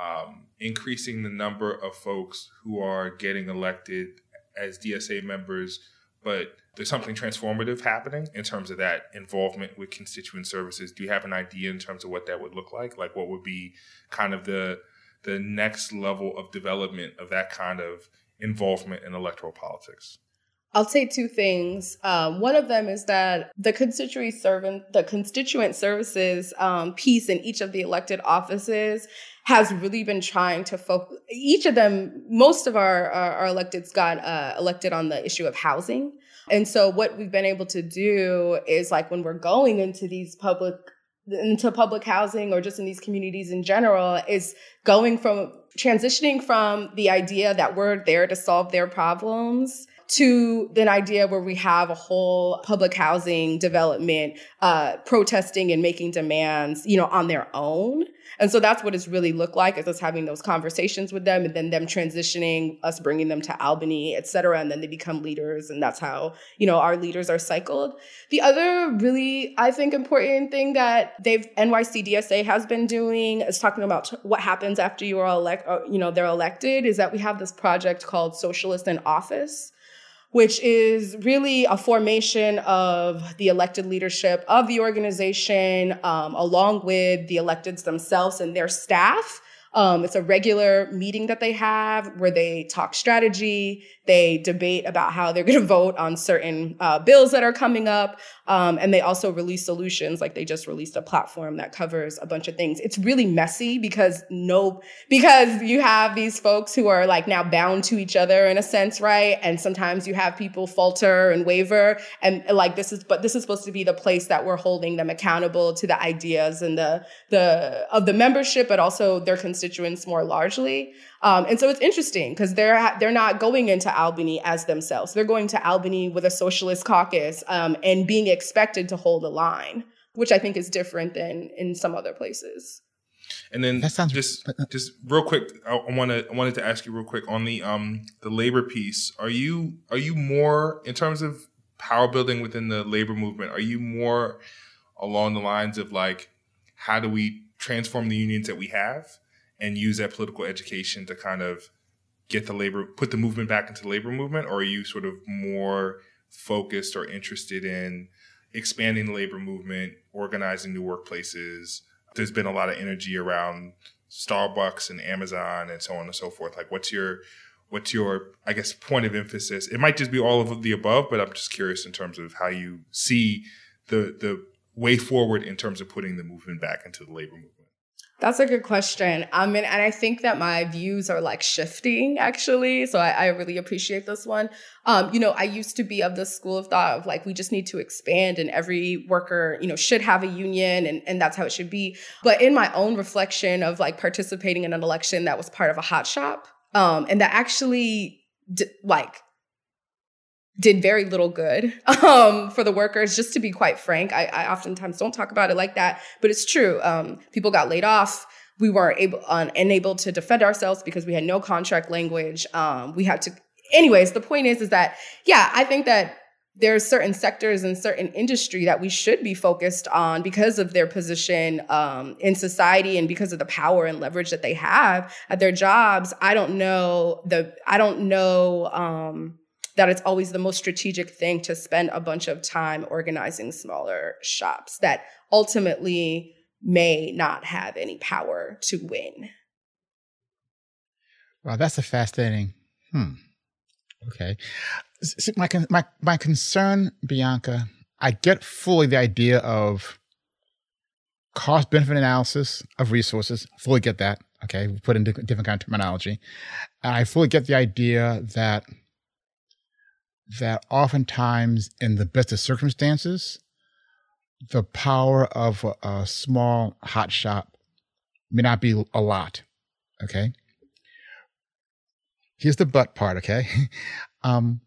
um, increasing the number of folks who are getting elected as DSA members, but there's something transformative happening in terms of that involvement with constituent services. Do you have an idea in terms of what that would look like? Like what would be kind of the the next level of development of that kind of involvement in electoral politics? I'll say two things. Um, one of them is that the constituent servant, the constituent services um, piece in each of the elected offices has really been trying to focus. Each of them, most of our our, our electeds got uh, elected on the issue of housing, and so what we've been able to do is like when we're going into these public into public housing or just in these communities in general is going from transitioning from the idea that we're there to solve their problems to an idea where we have a whole public housing development uh, protesting and making demands you know on their own and so that's what it's really looked like is us having those conversations with them and then them transitioning, us bringing them to Albany, et cetera. And then they become leaders. And that's how, you know, our leaders are cycled. The other really, I think, important thing that they've, NYCDSA has been doing is talking about what happens after you are elect, uh, you know, they're elected is that we have this project called Socialist in Office which is really a formation of the elected leadership of the organization, um, along with the electeds themselves and their staff. Um, it's a regular meeting that they have where they talk strategy, they debate about how they're going to vote on certain uh, bills that are coming up. Um, and they also release solutions. Like they just released a platform that covers a bunch of things. It's really messy because no, because you have these folks who are like now bound to each other in a sense, right? And sometimes you have people falter and waver. And like this is, but this is supposed to be the place that we're holding them accountable to the ideas and the, the, of the membership, but also their constituents more largely. Um, and so it's interesting because they're they're not going into Albany as themselves. They're going to Albany with a socialist caucus um, and being expected to hold a line, which I think is different than in some other places. And then that sounds just just real quick, I want to I wanted to ask you real quick on the um the labor piece. Are you are you more in terms of power building within the labor movement? Are you more along the lines of like how do we transform the unions that we have? And use that political education to kind of get the labor put the movement back into the labor movement? Or are you sort of more focused or interested in expanding the labor movement organizing new workplaces? There's been a lot of energy around starbucks and amazon and so on and so forth. Like what's your what's your i guess point of emphasis? It might just be all of the above but i'm just curious in terms of how you see the the way forward in terms of putting the movement back into the labor movement that's a good question. I mean, and I think that my views are like shifting actually. So I, I really appreciate this one. Um, you know, I used to be of the school of thought of like, we just need to expand and every worker, you know, should have a union and, and that's how it should be. But in my own reflection of like participating in an election that was part of a hot shop, um, and that actually d- like did very little good um, for the workers. Just to be quite frank, I, I, oftentimes don't talk about it like that, but it's true. Um, people got laid off. We weren't able, unable to defend ourselves because we had no contract language. Um, we had to, anyways. The point is, is that yeah, I think that there are certain sectors and certain industry that we should be focused on because of their position um, in society and because of the power and leverage that they have at their jobs. I don't know the I don't know um, that it's always the most strategic thing to spend a bunch of time organizing smaller shops that ultimately may not have any power to win. Wow, that's a fascinating. Hmm. Okay. See, my my my concern, Bianca, I get fully the idea of cost benefit analysis of resources. Fully get that. Okay, put in different kind of terminology. And I fully get the idea that that oftentimes in the best of circumstances, the power of a, a small hot shop may not be a lot. Okay. Here's the but part. Okay. um,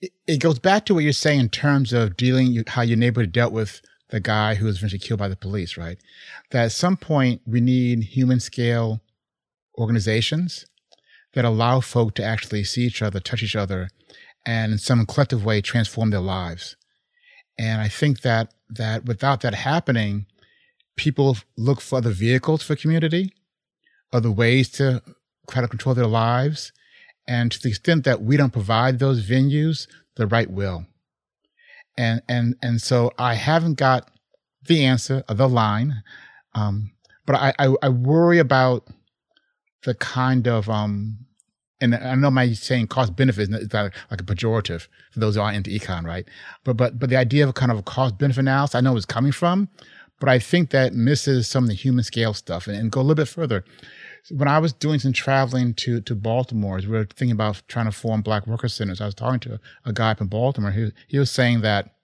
it, it goes back to what you're saying in terms of dealing, how your neighborhood dealt with the guy who was eventually killed by the police, right? That at some point we need human scale organizations that allow folk to actually see each other, touch each other, and in some collective way transform their lives. And I think that that without that happening, people look for other vehicles for community, other ways to try to control their lives. And to the extent that we don't provide those venues, the right will. And and and so I haven't got the answer of the line. Um, but I, I, I worry about the kind of um and I know my saying cost benefit is not like a pejorative for those who aren't into econ, right? But but but the idea of a kind of a cost benefit analysis, I know it's coming from, but I think that misses some of the human scale stuff and, and go a little bit further. When I was doing some traveling to to Baltimore, as we were thinking about trying to form Black Worker Centers, I was talking to a guy up in Baltimore. He he was saying that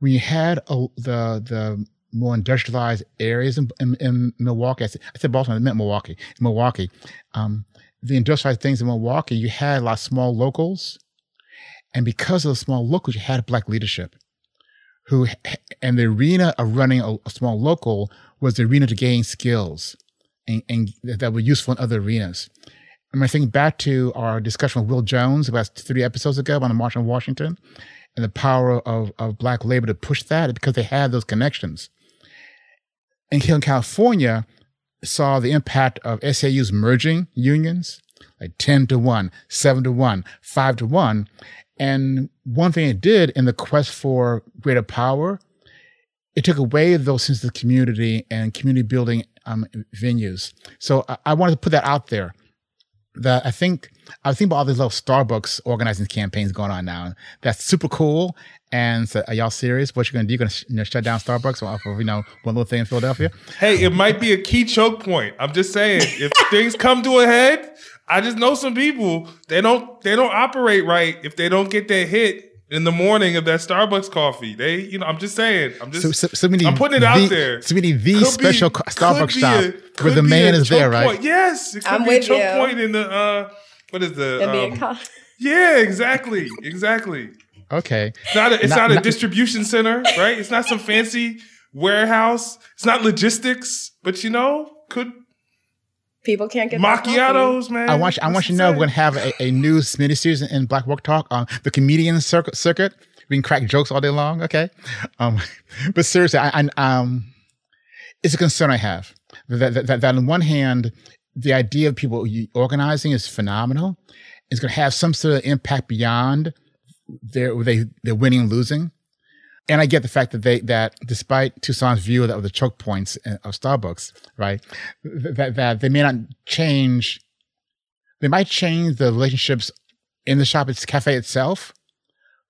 when you had a, the the more industrialized areas in, in, in Milwaukee. I said, I said, Baltimore, I meant Milwaukee. Milwaukee, um, the industrialized things in Milwaukee, you had a lot of small locals. And because of the small locals, you had black leadership who, and the arena of running a, a small local was the arena to gain skills and, and that were useful in other arenas. And I think back to our discussion with Will Jones about three episodes ago on the March on Washington and the power of, of black labor to push that because they had those connections and here in California saw the impact of SEIU's merging unions, like 10 to 1, 7 to 1, 5 to 1. And one thing it did in the quest for greater power, it took away those senses of community and community building um, venues. So I, I wanted to put that out there that I think I think about all these little Starbucks organizing campaigns going on now. That's super cool. And so, are y'all serious? What you're gonna do? You're gonna you know, shut down Starbucks off of you know one little thing in Philadelphia? Hey, it might be a key choke point. I'm just saying, if things come to a head, I just know some people they don't they don't operate right if they don't get that hit in the morning of that Starbucks coffee. They, you know, I'm just saying. I'm just. So, so, so I'm putting it the, out there. So many the special be, Starbucks stop a, where the man is there, right? Point. Yes, it could I'm be a choke you. point in the. uh What is the? Um, yeah, exactly, exactly. Okay. It's not a, it's not, not a not, distribution center, right? It's not some fancy warehouse. It's not logistics, but you know, could people can't get macchiatos, man. I want you, I want you to know we're gonna have a, a new miniseries in Black Work Talk on the comedian circuit. circuit. We can crack jokes all day long, okay? Um, but seriously, I, I, um, it's a concern I have that, that, that, that on one hand, the idea of people organizing is phenomenal. It's going to have some sort of impact beyond they're they they're winning and losing. And I get the fact that they that despite Toussaint's view of the choke points uh, of Starbucks, right, that that they may not change. They might change the relationships in the shop, its cafe itself,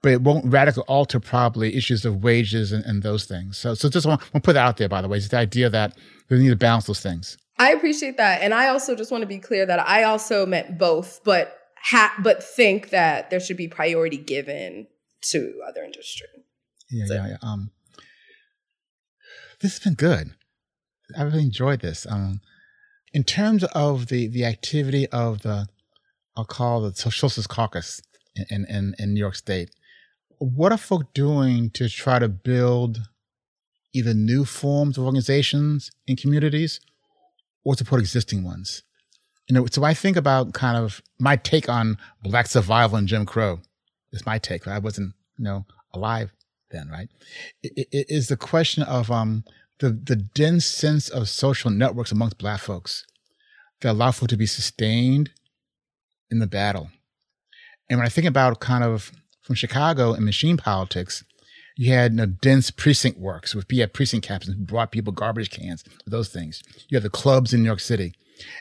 but it won't radically alter probably issues of wages and, and those things. So, so just want to put that out there, by the way, is the idea that we need to balance those things. I appreciate that. And I also just want to be clear that I also meant both, but ha- but think that there should be priority given to other industry. Yeah, so. yeah, yeah. Um, this has been good. I really enjoyed this. Um, in terms of the the activity of the, I'll call the Socialist Caucus in, in in New York State. What are folk doing to try to build either new forms of organizations in communities or support existing ones? you know, so I think about kind of my take on black survival and Jim Crow, It's my take. I wasn't, you know, alive then, right? It, it is the question of um, the, the dense sense of social networks amongst black folks that allow for to be sustained in the battle. And when I think about kind of from Chicago and machine politics, you had you know, dense precinct works with you had precinct captains who brought people garbage cans, those things. You have the clubs in New York City.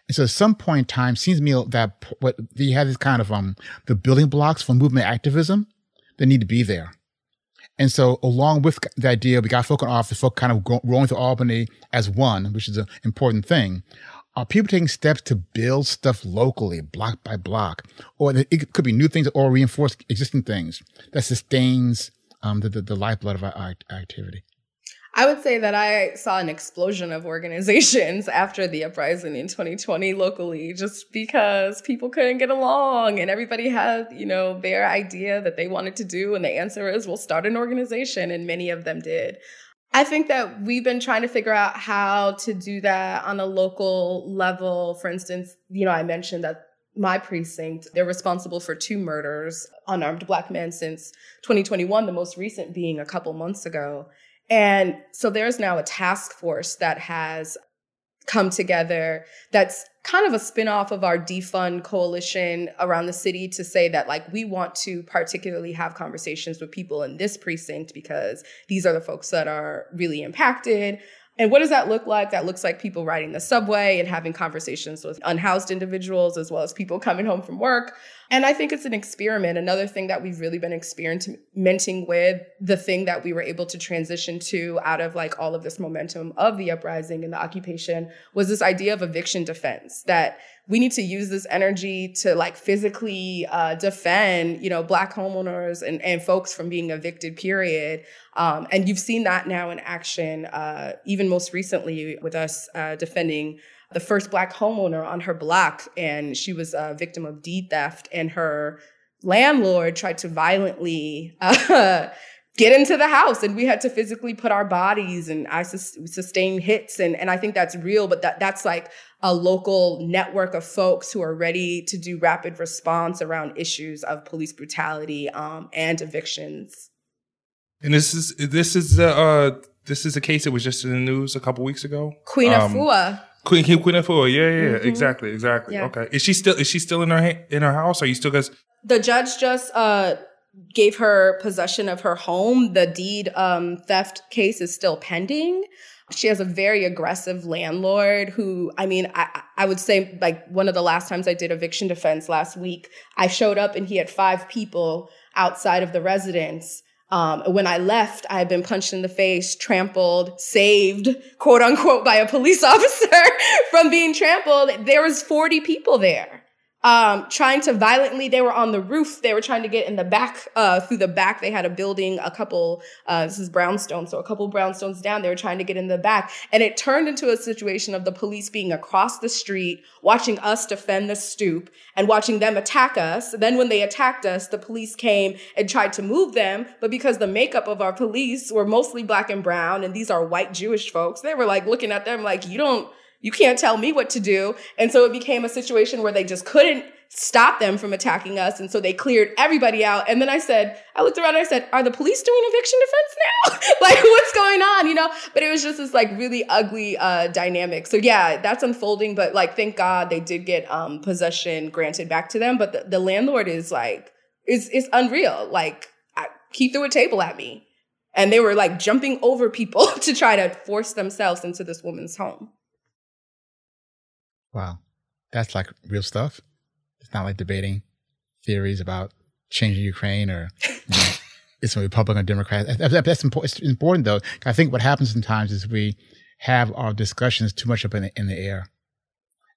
And so at some point in time, seems to me that what you have this kind of um the building blocks for movement activism that need to be there. And so along with the idea, we got folk off, the folk kind of rolling through Albany as one, which is an important thing. Are people taking steps to build stuff locally, block by block? Or it could be new things or reinforce existing things that sustains um, the, the, the lifeblood of our activity? I would say that I saw an explosion of organizations after the uprising in 2020 locally, just because people couldn't get along and everybody had, you know, their idea that they wanted to do. And the answer is, we'll start an organization. And many of them did. I think that we've been trying to figure out how to do that on a local level. For instance, you know, I mentioned that my precinct, they're responsible for two murders, unarmed black men since 2021, the most recent being a couple months ago. And so there's now a task force that has come together that's kind of a spin-off of our defund coalition around the city to say that like we want to particularly have conversations with people in this precinct because these are the folks that are really impacted and what does that look like? That looks like people riding the subway and having conversations with unhoused individuals as well as people coming home from work. And I think it's an experiment. Another thing that we've really been experimenting with, the thing that we were able to transition to out of like all of this momentum of the uprising and the occupation was this idea of eviction defense that we need to use this energy to like physically uh, defend, you know, black homeowners and, and folks from being evicted, period. Um, and you've seen that now in action, uh, even most recently with us uh, defending the first black homeowner on her block. And she was a victim of deed theft, and her landlord tried to violently uh, get into the house and we had to physically put our bodies and I sus- sustained hits and and I think that's real but that that's like a local network of folks who are ready to do rapid response around issues of police brutality um, and evictions. And this is this is uh this is a case that was just in the news a couple weeks ago. Queen um, Afua. Queen Queen Afua. Yeah, yeah, mm-hmm. exactly, exactly. Yeah. Okay. Is she still is she still in her in her house? Are you still guys? The judge just uh gave her possession of her home. The deed um, theft case is still pending. She has a very aggressive landlord who, I mean, I, I would say like one of the last times I did eviction defense last week, I showed up and he had five people outside of the residence um, when I left, I had been punched in the face, trampled, saved, quote unquote, by a police officer from being trampled. There was 40 people there um, trying to violently. They were on the roof. They were trying to get in the back, uh, through the back. They had a building, a couple, uh, this is brownstone. So a couple brownstones down, they were trying to get in the back. And it turned into a situation of the police being across the street, watching us defend the stoop and watching them attack us. Then when they attacked us, the police came and tried to move them. But because the makeup of our police were mostly black and brown, and these are white Jewish folks, they were like looking at them like, you don't, you can't tell me what to do. And so it became a situation where they just couldn't stop them from attacking us. And so they cleared everybody out. And then I said, I looked around and I said, Are the police doing eviction defense now? like, what's going on? You know? But it was just this like really ugly uh, dynamic. So yeah, that's unfolding. But like, thank God they did get um, possession granted back to them. But the, the landlord is like, is is unreal. Like, I, he threw a table at me. And they were like jumping over people to try to force themselves into this woman's home. Wow. That's like real stuff. It's not like debating theories about changing Ukraine or you know, it's a Republican or Democrat. That's important. It's important though. I think what happens sometimes is we have our discussions too much up in the, in the air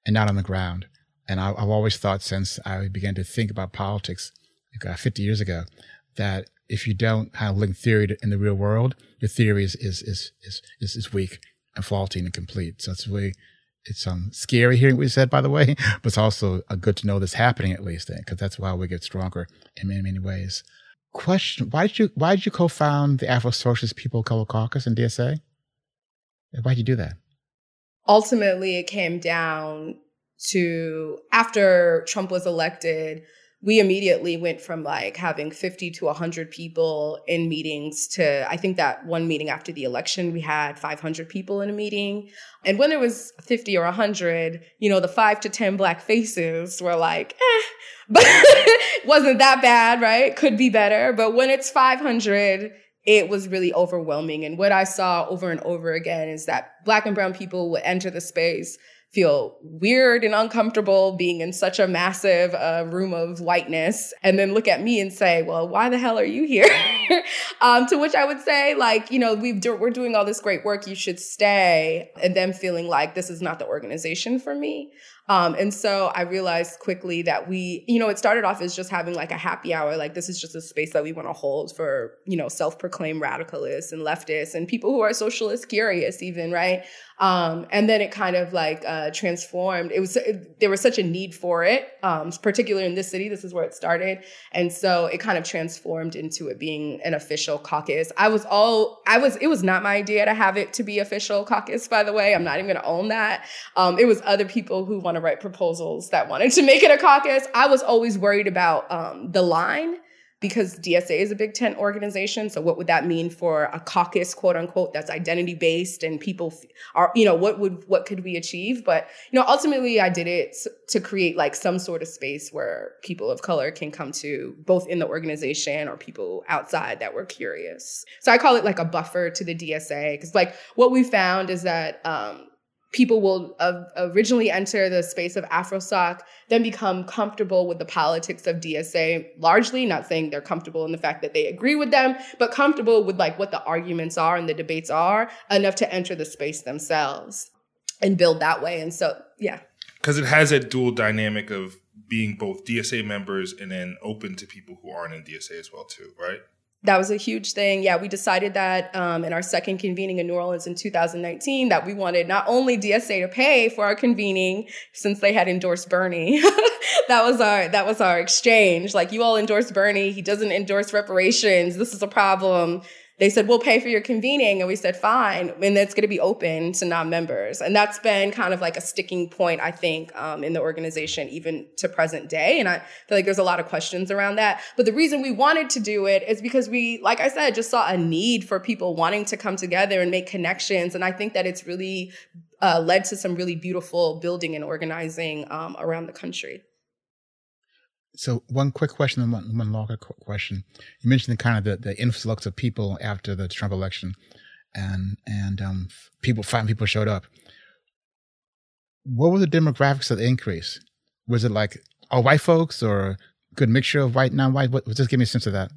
and not on the ground. And I, have always thought since I began to think about politics like, uh, 50 years ago that if you don't have link theory in the real world, your theory is, is, is, is, is, weak and faulty and incomplete. So it's really it's um scary hearing what you said, by the way, but it's also uh, good to know this happening at least, because that's why we get stronger in many many ways. Question: Why did you why did you co-found the Afro Socialist People Color Caucus and DSA? Why did you do that? Ultimately, it came down to after Trump was elected, we immediately went from like having 50 to 100 people in meetings to I think that one meeting after the election we had 500 people in a meeting. And when it was 50 or 100, you know, the 5 to 10 black faces were like, "Eh, but wasn't that bad, right? Could be better, but when it's 500 it was really overwhelming. And what I saw over and over again is that Black and Brown people would enter the space feel weird and uncomfortable being in such a massive uh, room of whiteness and then look at me and say well why the hell are you here um, to which i would say like you know we do, we're doing all this great work you should stay and them feeling like this is not the organization for me um, and so I realized quickly that we, you know, it started off as just having like a happy hour. Like this is just a space that we want to hold for, you know, self-proclaimed radicalists and leftists and people who are socialist curious even, right? Um, and then it kind of like uh, transformed. It was it, there was such a need for it, um, particularly in this city. This is where it started, and so it kind of transformed into it being an official caucus. I was all I was. It was not my idea to have it to be official caucus. By the way, I'm not even going to own that. Um, it was other people who want to write proposals that wanted to make it a caucus. I was always worried about um, the line because DSA is a big tent organization. So what would that mean for a caucus, quote unquote, that's identity based and people are, you know, what would, what could we achieve? But, you know, ultimately I did it to create like some sort of space where people of color can come to both in the organization or people outside that were curious. So I call it like a buffer to the DSA because like what we found is that, um, people will uh, originally enter the space of AfroSoc, then become comfortable with the politics of DSA, largely not saying they're comfortable in the fact that they agree with them, but comfortable with like what the arguments are and the debates are enough to enter the space themselves and build that way. And so, yeah. Because it has that dual dynamic of being both DSA members and then open to people who aren't in DSA as well, too, right? That was a huge thing. Yeah, we decided that um, in our second convening in New Orleans in 2019 that we wanted not only DSA to pay for our convening since they had endorsed Bernie. that was our that was our exchange. Like you all endorse Bernie, he doesn't endorse reparations. This is a problem they said, we'll pay for your convening. And we said, fine. And it's going to be open to non-members. And that's been kind of like a sticking point, I think, um, in the organization, even to present day. And I feel like there's a lot of questions around that. But the reason we wanted to do it is because we, like I said, just saw a need for people wanting to come together and make connections. And I think that it's really uh, led to some really beautiful building and organizing um, around the country. So one quick question and one, one longer question. You mentioned the kind of the, the influx of people after the Trump election and, and, um, people, five people showed up. What were the demographics of the increase? Was it like all white folks or a good mixture of white, and non-white? What, just give me a sense of that.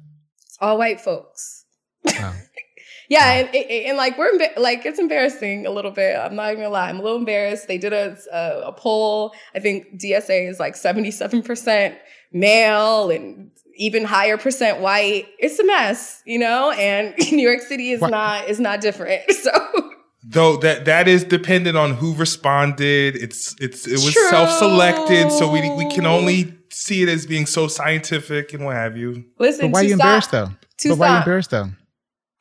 All white folks. Wow. yeah, wow. and, and, like we're like it's embarrassing a little bit. I'm not even gonna lie. I'm a little embarrassed. They did a a, a poll. I think DSA is like 77 percent male and even higher percent white. It's a mess, you know, and New York City is what? not is not different. So though that that is dependent on who responded. It's it's it was True. self-selected, so we we can only see it as being so scientific and what have you. Listen, but why are you embarrassed though? but why are you embarrassed though?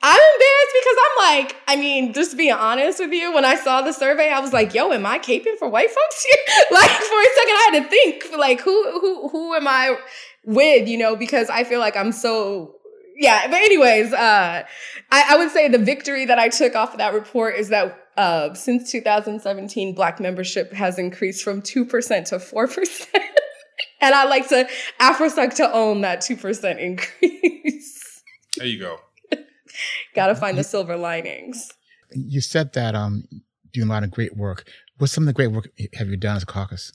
I'm embarrassed because I'm like, I mean, just being honest with you, when I saw the survey, I was like, yo, am I caping for white folks here? like for a second, I had to think, like, who who who am I with, you know, because I feel like I'm so yeah, but anyways, uh, I, I would say the victory that I took off of that report is that uh, since 2017, black membership has increased from 2% to 4%. and I like to AfroSoc to own that 2% increase. There you go. Got to find the silver linings. You said that um, doing a lot of great work. What's some of the great work have you done as a caucus?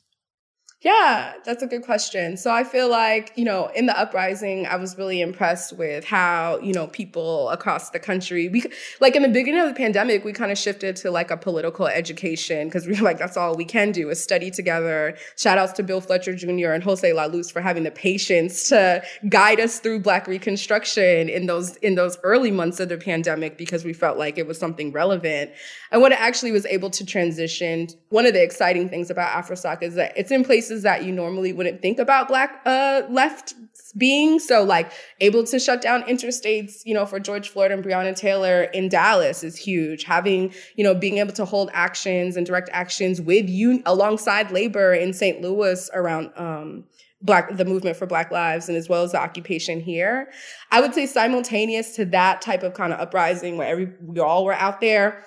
Yeah, that's a good question. So I feel like, you know, in the uprising, I was really impressed with how, you know, people across the country, we like in the beginning of the pandemic, we kind of shifted to like a political education because we were like, that's all we can do is study together. Shout outs to Bill Fletcher Jr. and Jose La Luz for having the patience to guide us through Black Reconstruction in those in those early months of the pandemic because we felt like it was something relevant. And what it actually was able to transition, one of the exciting things about AfroSoc is that it's in places that you normally wouldn't think about Black uh, left being. So like able to shut down interstates, you know, for George Floyd and Breonna Taylor in Dallas is huge. Having, you know, being able to hold actions and direct actions with you alongside labor in St. Louis around um, black the movement for black lives and as well as the occupation here i would say simultaneous to that type of kind of uprising where every we all were out there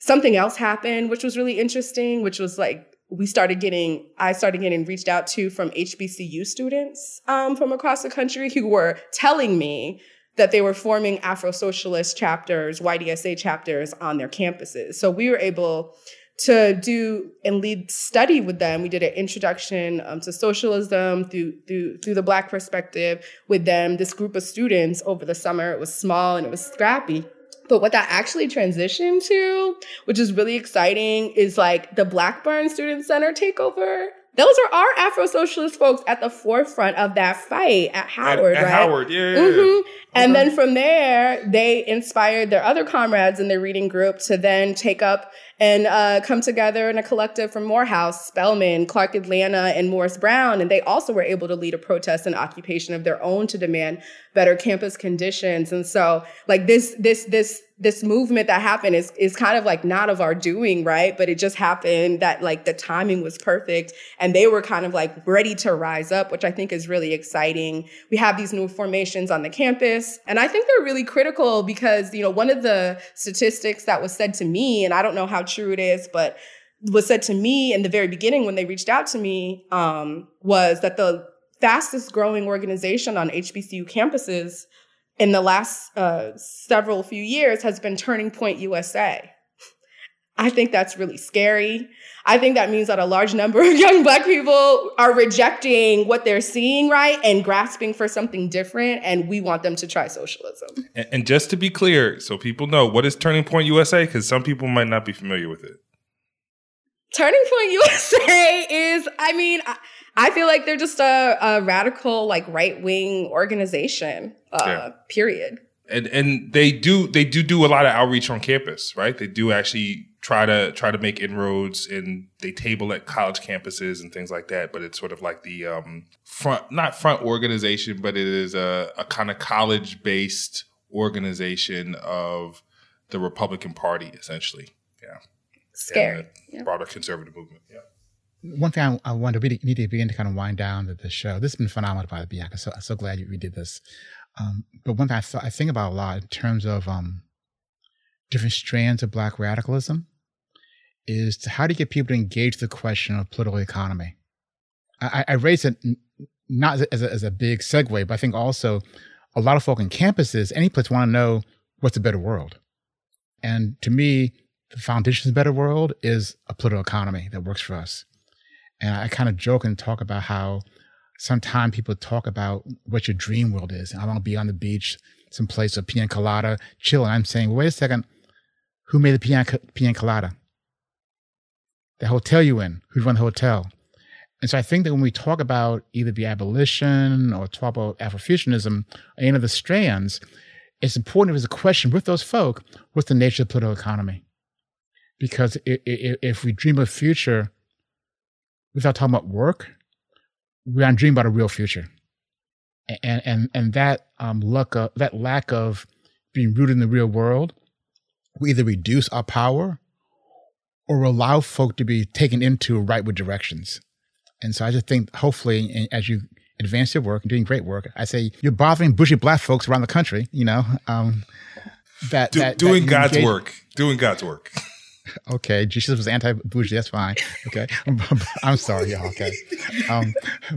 something else happened which was really interesting which was like we started getting i started getting reached out to from hbcu students um, from across the country who were telling me that they were forming afro socialist chapters ydsa chapters on their campuses so we were able to do and lead study with them. We did an introduction um, to socialism through through through the Black perspective with them. This group of students over the summer. It was small and it was scrappy. But what that actually transitioned to, which is really exciting, is like the Blackburn Student Center takeover those are our Afro socialist folks at the forefront of that fight at Howard, at, at right? Howard, yeah. Mm-hmm. And then from there, they inspired their other comrades in their reading group to then take up and uh, come together in a collective from Morehouse, Spelman, Clark Atlanta, and Morris Brown. And they also were able to lead a protest and occupation of their own to demand better campus conditions. And so, like this, this, this, this movement that happened is is kind of like not of our doing, right? But it just happened that like the timing was perfect, and they were kind of like ready to rise up, which I think is really exciting. We have these new formations on the campus, and I think they're really critical because you know one of the statistics that was said to me, and I don't know how true it is, but was said to me in the very beginning when they reached out to me um, was that the fastest growing organization on HBCU campuses in the last uh, several few years has been Turning Point USA. I think that's really scary. I think that means that a large number of young Black people are rejecting what they're seeing, right, and grasping for something different. And we want them to try socialism. And, and just to be clear, so people know, what is Turning Point USA? Because some people might not be familiar with it. Turning Point USA is, I mean, I, I feel like they're just a, a radical, like right wing organization. Uh, yeah. Period. And and they do they do do a lot of outreach on campus, right? They do actually try to try to make inroads and they table at college campuses and things like that. But it's sort of like the um, front, not front organization, but it is a, a kind of college based organization of the Republican Party, essentially. Yeah scary. Yeah. Broader conservative movement. Yeah. One thing I, I want to really need to begin to kind of wind down the, the show. This has been phenomenal, by the way. I'm so, so glad you, we did this. Um, but one thing I, th- I think about a lot in terms of um, different strands of Black radicalism is how do you get people to engage the question of political economy? I, I raise it not as a, as a big segue, but I think also a lot of folk in campuses, any place want to know what's a better world. And to me, the foundation of a better world is a political economy that works for us. And I kind of joke and talk about how sometimes people talk about what your dream world is. I want to be on the beach, someplace with pina colada, chill. And I'm saying, well, wait a second, who made the pina, pina colada? The hotel you in? Who run the hotel? And so I think that when we talk about either the abolition or talk about Afrofuturism, any of the strands, it's important as a question with those folk, what's the nature of the political economy? because if we dream of a future without talking about work, we aren't dreaming about a real future. And and and that um luck of, that lack of being rooted in the real world, we either reduce our power or allow folk to be taken into rightward directions. And so I just think hopefully as you advance your work and doing great work, I say you're bothering bushy black folks around the country, you know, um, that, Do, that doing that God's engage- work, doing God's work. Okay, Jesus was anti-bougie. That's fine. Okay, I'm sorry, y'all. Okay, um,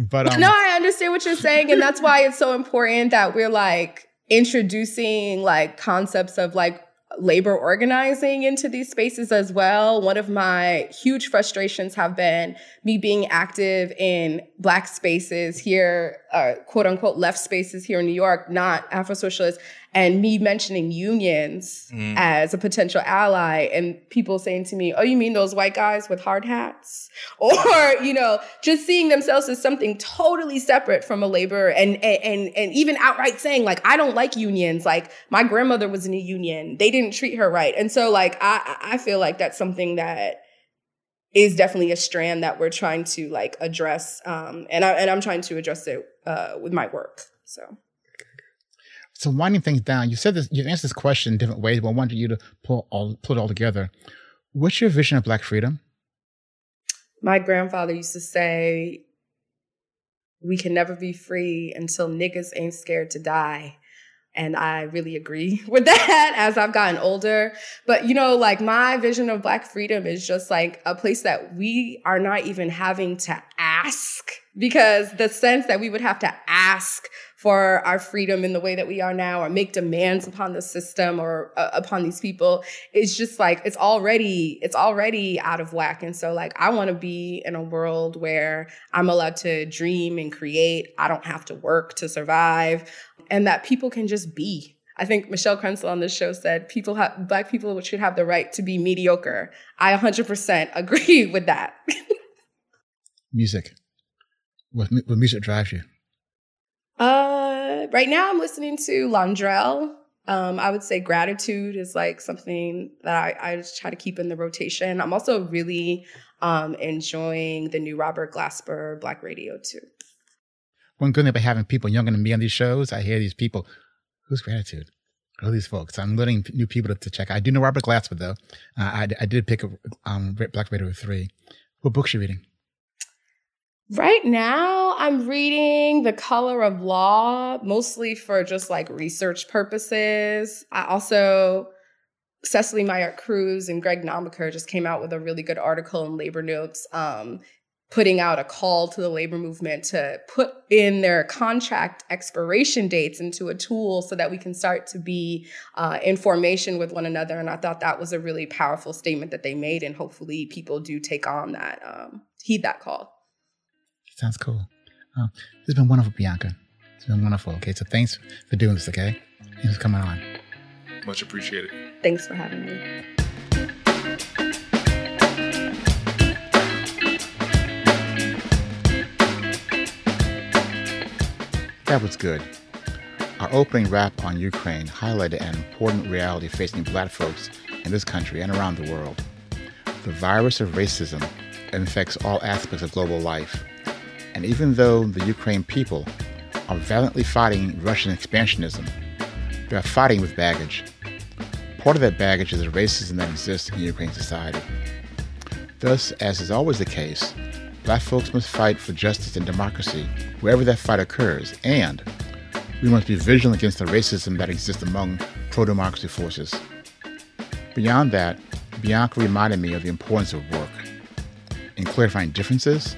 but um, no, I understand what you're saying, and that's why it's so important that we're like introducing like concepts of like labor organizing into these spaces as well. One of my huge frustrations have been me being active in black spaces here, uh, quote unquote left spaces here in New York, not Afro socialist, and me mentioning unions mm. as a potential ally and people saying to me, Oh, you mean those white guys with hard hats? Or, you know, just seeing themselves as something totally separate from a labor and, and, and even outright saying, like, I don't like unions. Like, my grandmother was in a union. They didn't treat her right. And so, like, I, I feel like that's something that is definitely a strand that we're trying to like address. Um, and I, and I'm trying to address it, uh, with my work. So. So winding things down, you said this, you answered this question in different ways, but I wanted you to pull all put it all together. What's your vision of Black freedom? My grandfather used to say, we can never be free until niggas ain't scared to die. And I really agree with that as I've gotten older. But, you know, like my vision of Black freedom is just like a place that we are not even having to ask because the sense that we would have to ask for our freedom in the way that we are now or make demands upon the system or uh, upon these people is just like it's already it's already out of whack and so like i want to be in a world where i'm allowed to dream and create i don't have to work to survive and that people can just be I think Michelle Krenzel on this show said people have black people should have the right to be mediocre. I 100% agree with that. music. What, what music drives you? Uh, right now I'm listening to Landrell. Um, I would say gratitude is like something that I, I just try to keep in the rotation. I'm also really um, enjoying the new Robert Glasper Black Radio too. One good thing about having people younger than me on these shows, I hear these people, who's gratitude? Who are these folks? I'm learning new people to, to check. I do know Robert Glasper though. Uh, I, I did pick up um, Black Radio 3. What books are you reading? Right now, I'm reading The Color of Law, mostly for just like research purposes. I also, Cecily Myart Cruz and Greg Knobmacher just came out with a really good article in Labor Notes, um, putting out a call to the labor movement to put in their contract expiration dates into a tool so that we can start to be uh, in formation with one another. And I thought that was a really powerful statement that they made, and hopefully people do take on that, um, heed that call. Sounds cool. Uh, this has been wonderful, Bianca. It's been wonderful. Okay, so thanks for doing this. Okay, thanks for coming on. Much appreciated. Thanks for having me. That was good. Our opening rap on Ukraine highlighted an important reality facing black folks in this country and around the world. The virus of racism infects all aspects of global life and even though the Ukraine people are valiantly fighting Russian expansionism, they are fighting with baggage. Part of that baggage is the racism that exists in Ukraine society. Thus, as is always the case, black folks must fight for justice and democracy wherever that fight occurs, and we must be vigilant against the racism that exists among pro democracy forces. Beyond that, Bianca reminded me of the importance of work in clarifying differences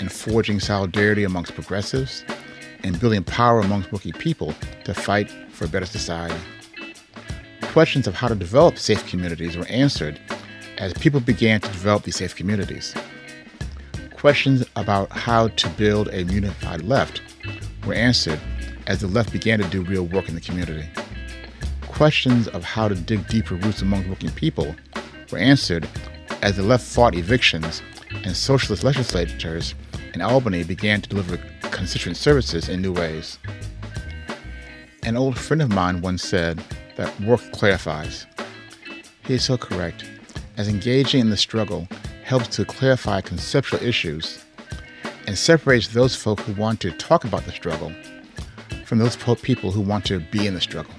and forging solidarity amongst progressives and building power amongst working people to fight for a better society. Questions of how to develop safe communities were answered as people began to develop these safe communities. Questions about how to build a unified left were answered as the left began to do real work in the community. Questions of how to dig deeper roots among working people were answered as the left fought evictions and socialist legislators in Albany began to deliver constituent services in new ways. An old friend of mine once said that work clarifies. He is so correct, as engaging in the struggle helps to clarify conceptual issues and separates those folk who want to talk about the struggle from those people who want to be in the struggle.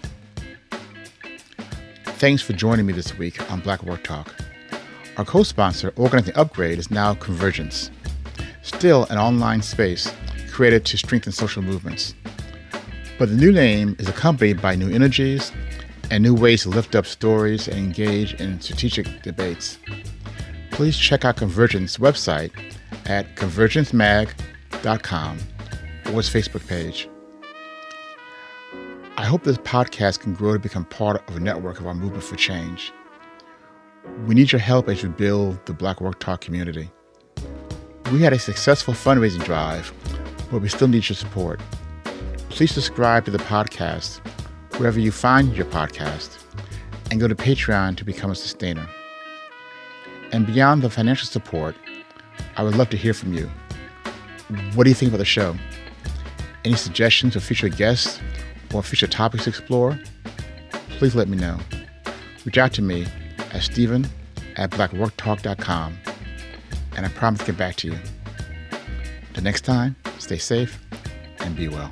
Thanks for joining me this week on Black Work Talk. Our co sponsor, Organizing Upgrade, is now Convergence still an online space created to strengthen social movements. But the new name is accompanied by new energies and new ways to lift up stories and engage in strategic debates. Please check out Convergence website at convergencemag.com or its Facebook page. I hope this podcast can grow to become part of a network of our movement for change. We need your help as we build the Black Work Talk community. We had a successful fundraising drive, but we still need your support. Please subscribe to the podcast wherever you find your podcast and go to Patreon to become a sustainer. And beyond the financial support, I would love to hear from you. What do you think about the show? Any suggestions for future guests or future topics to explore? Please let me know. Reach out to me at steven at blackworktalk.com and I promise to get back to you. The next time, stay safe and be well.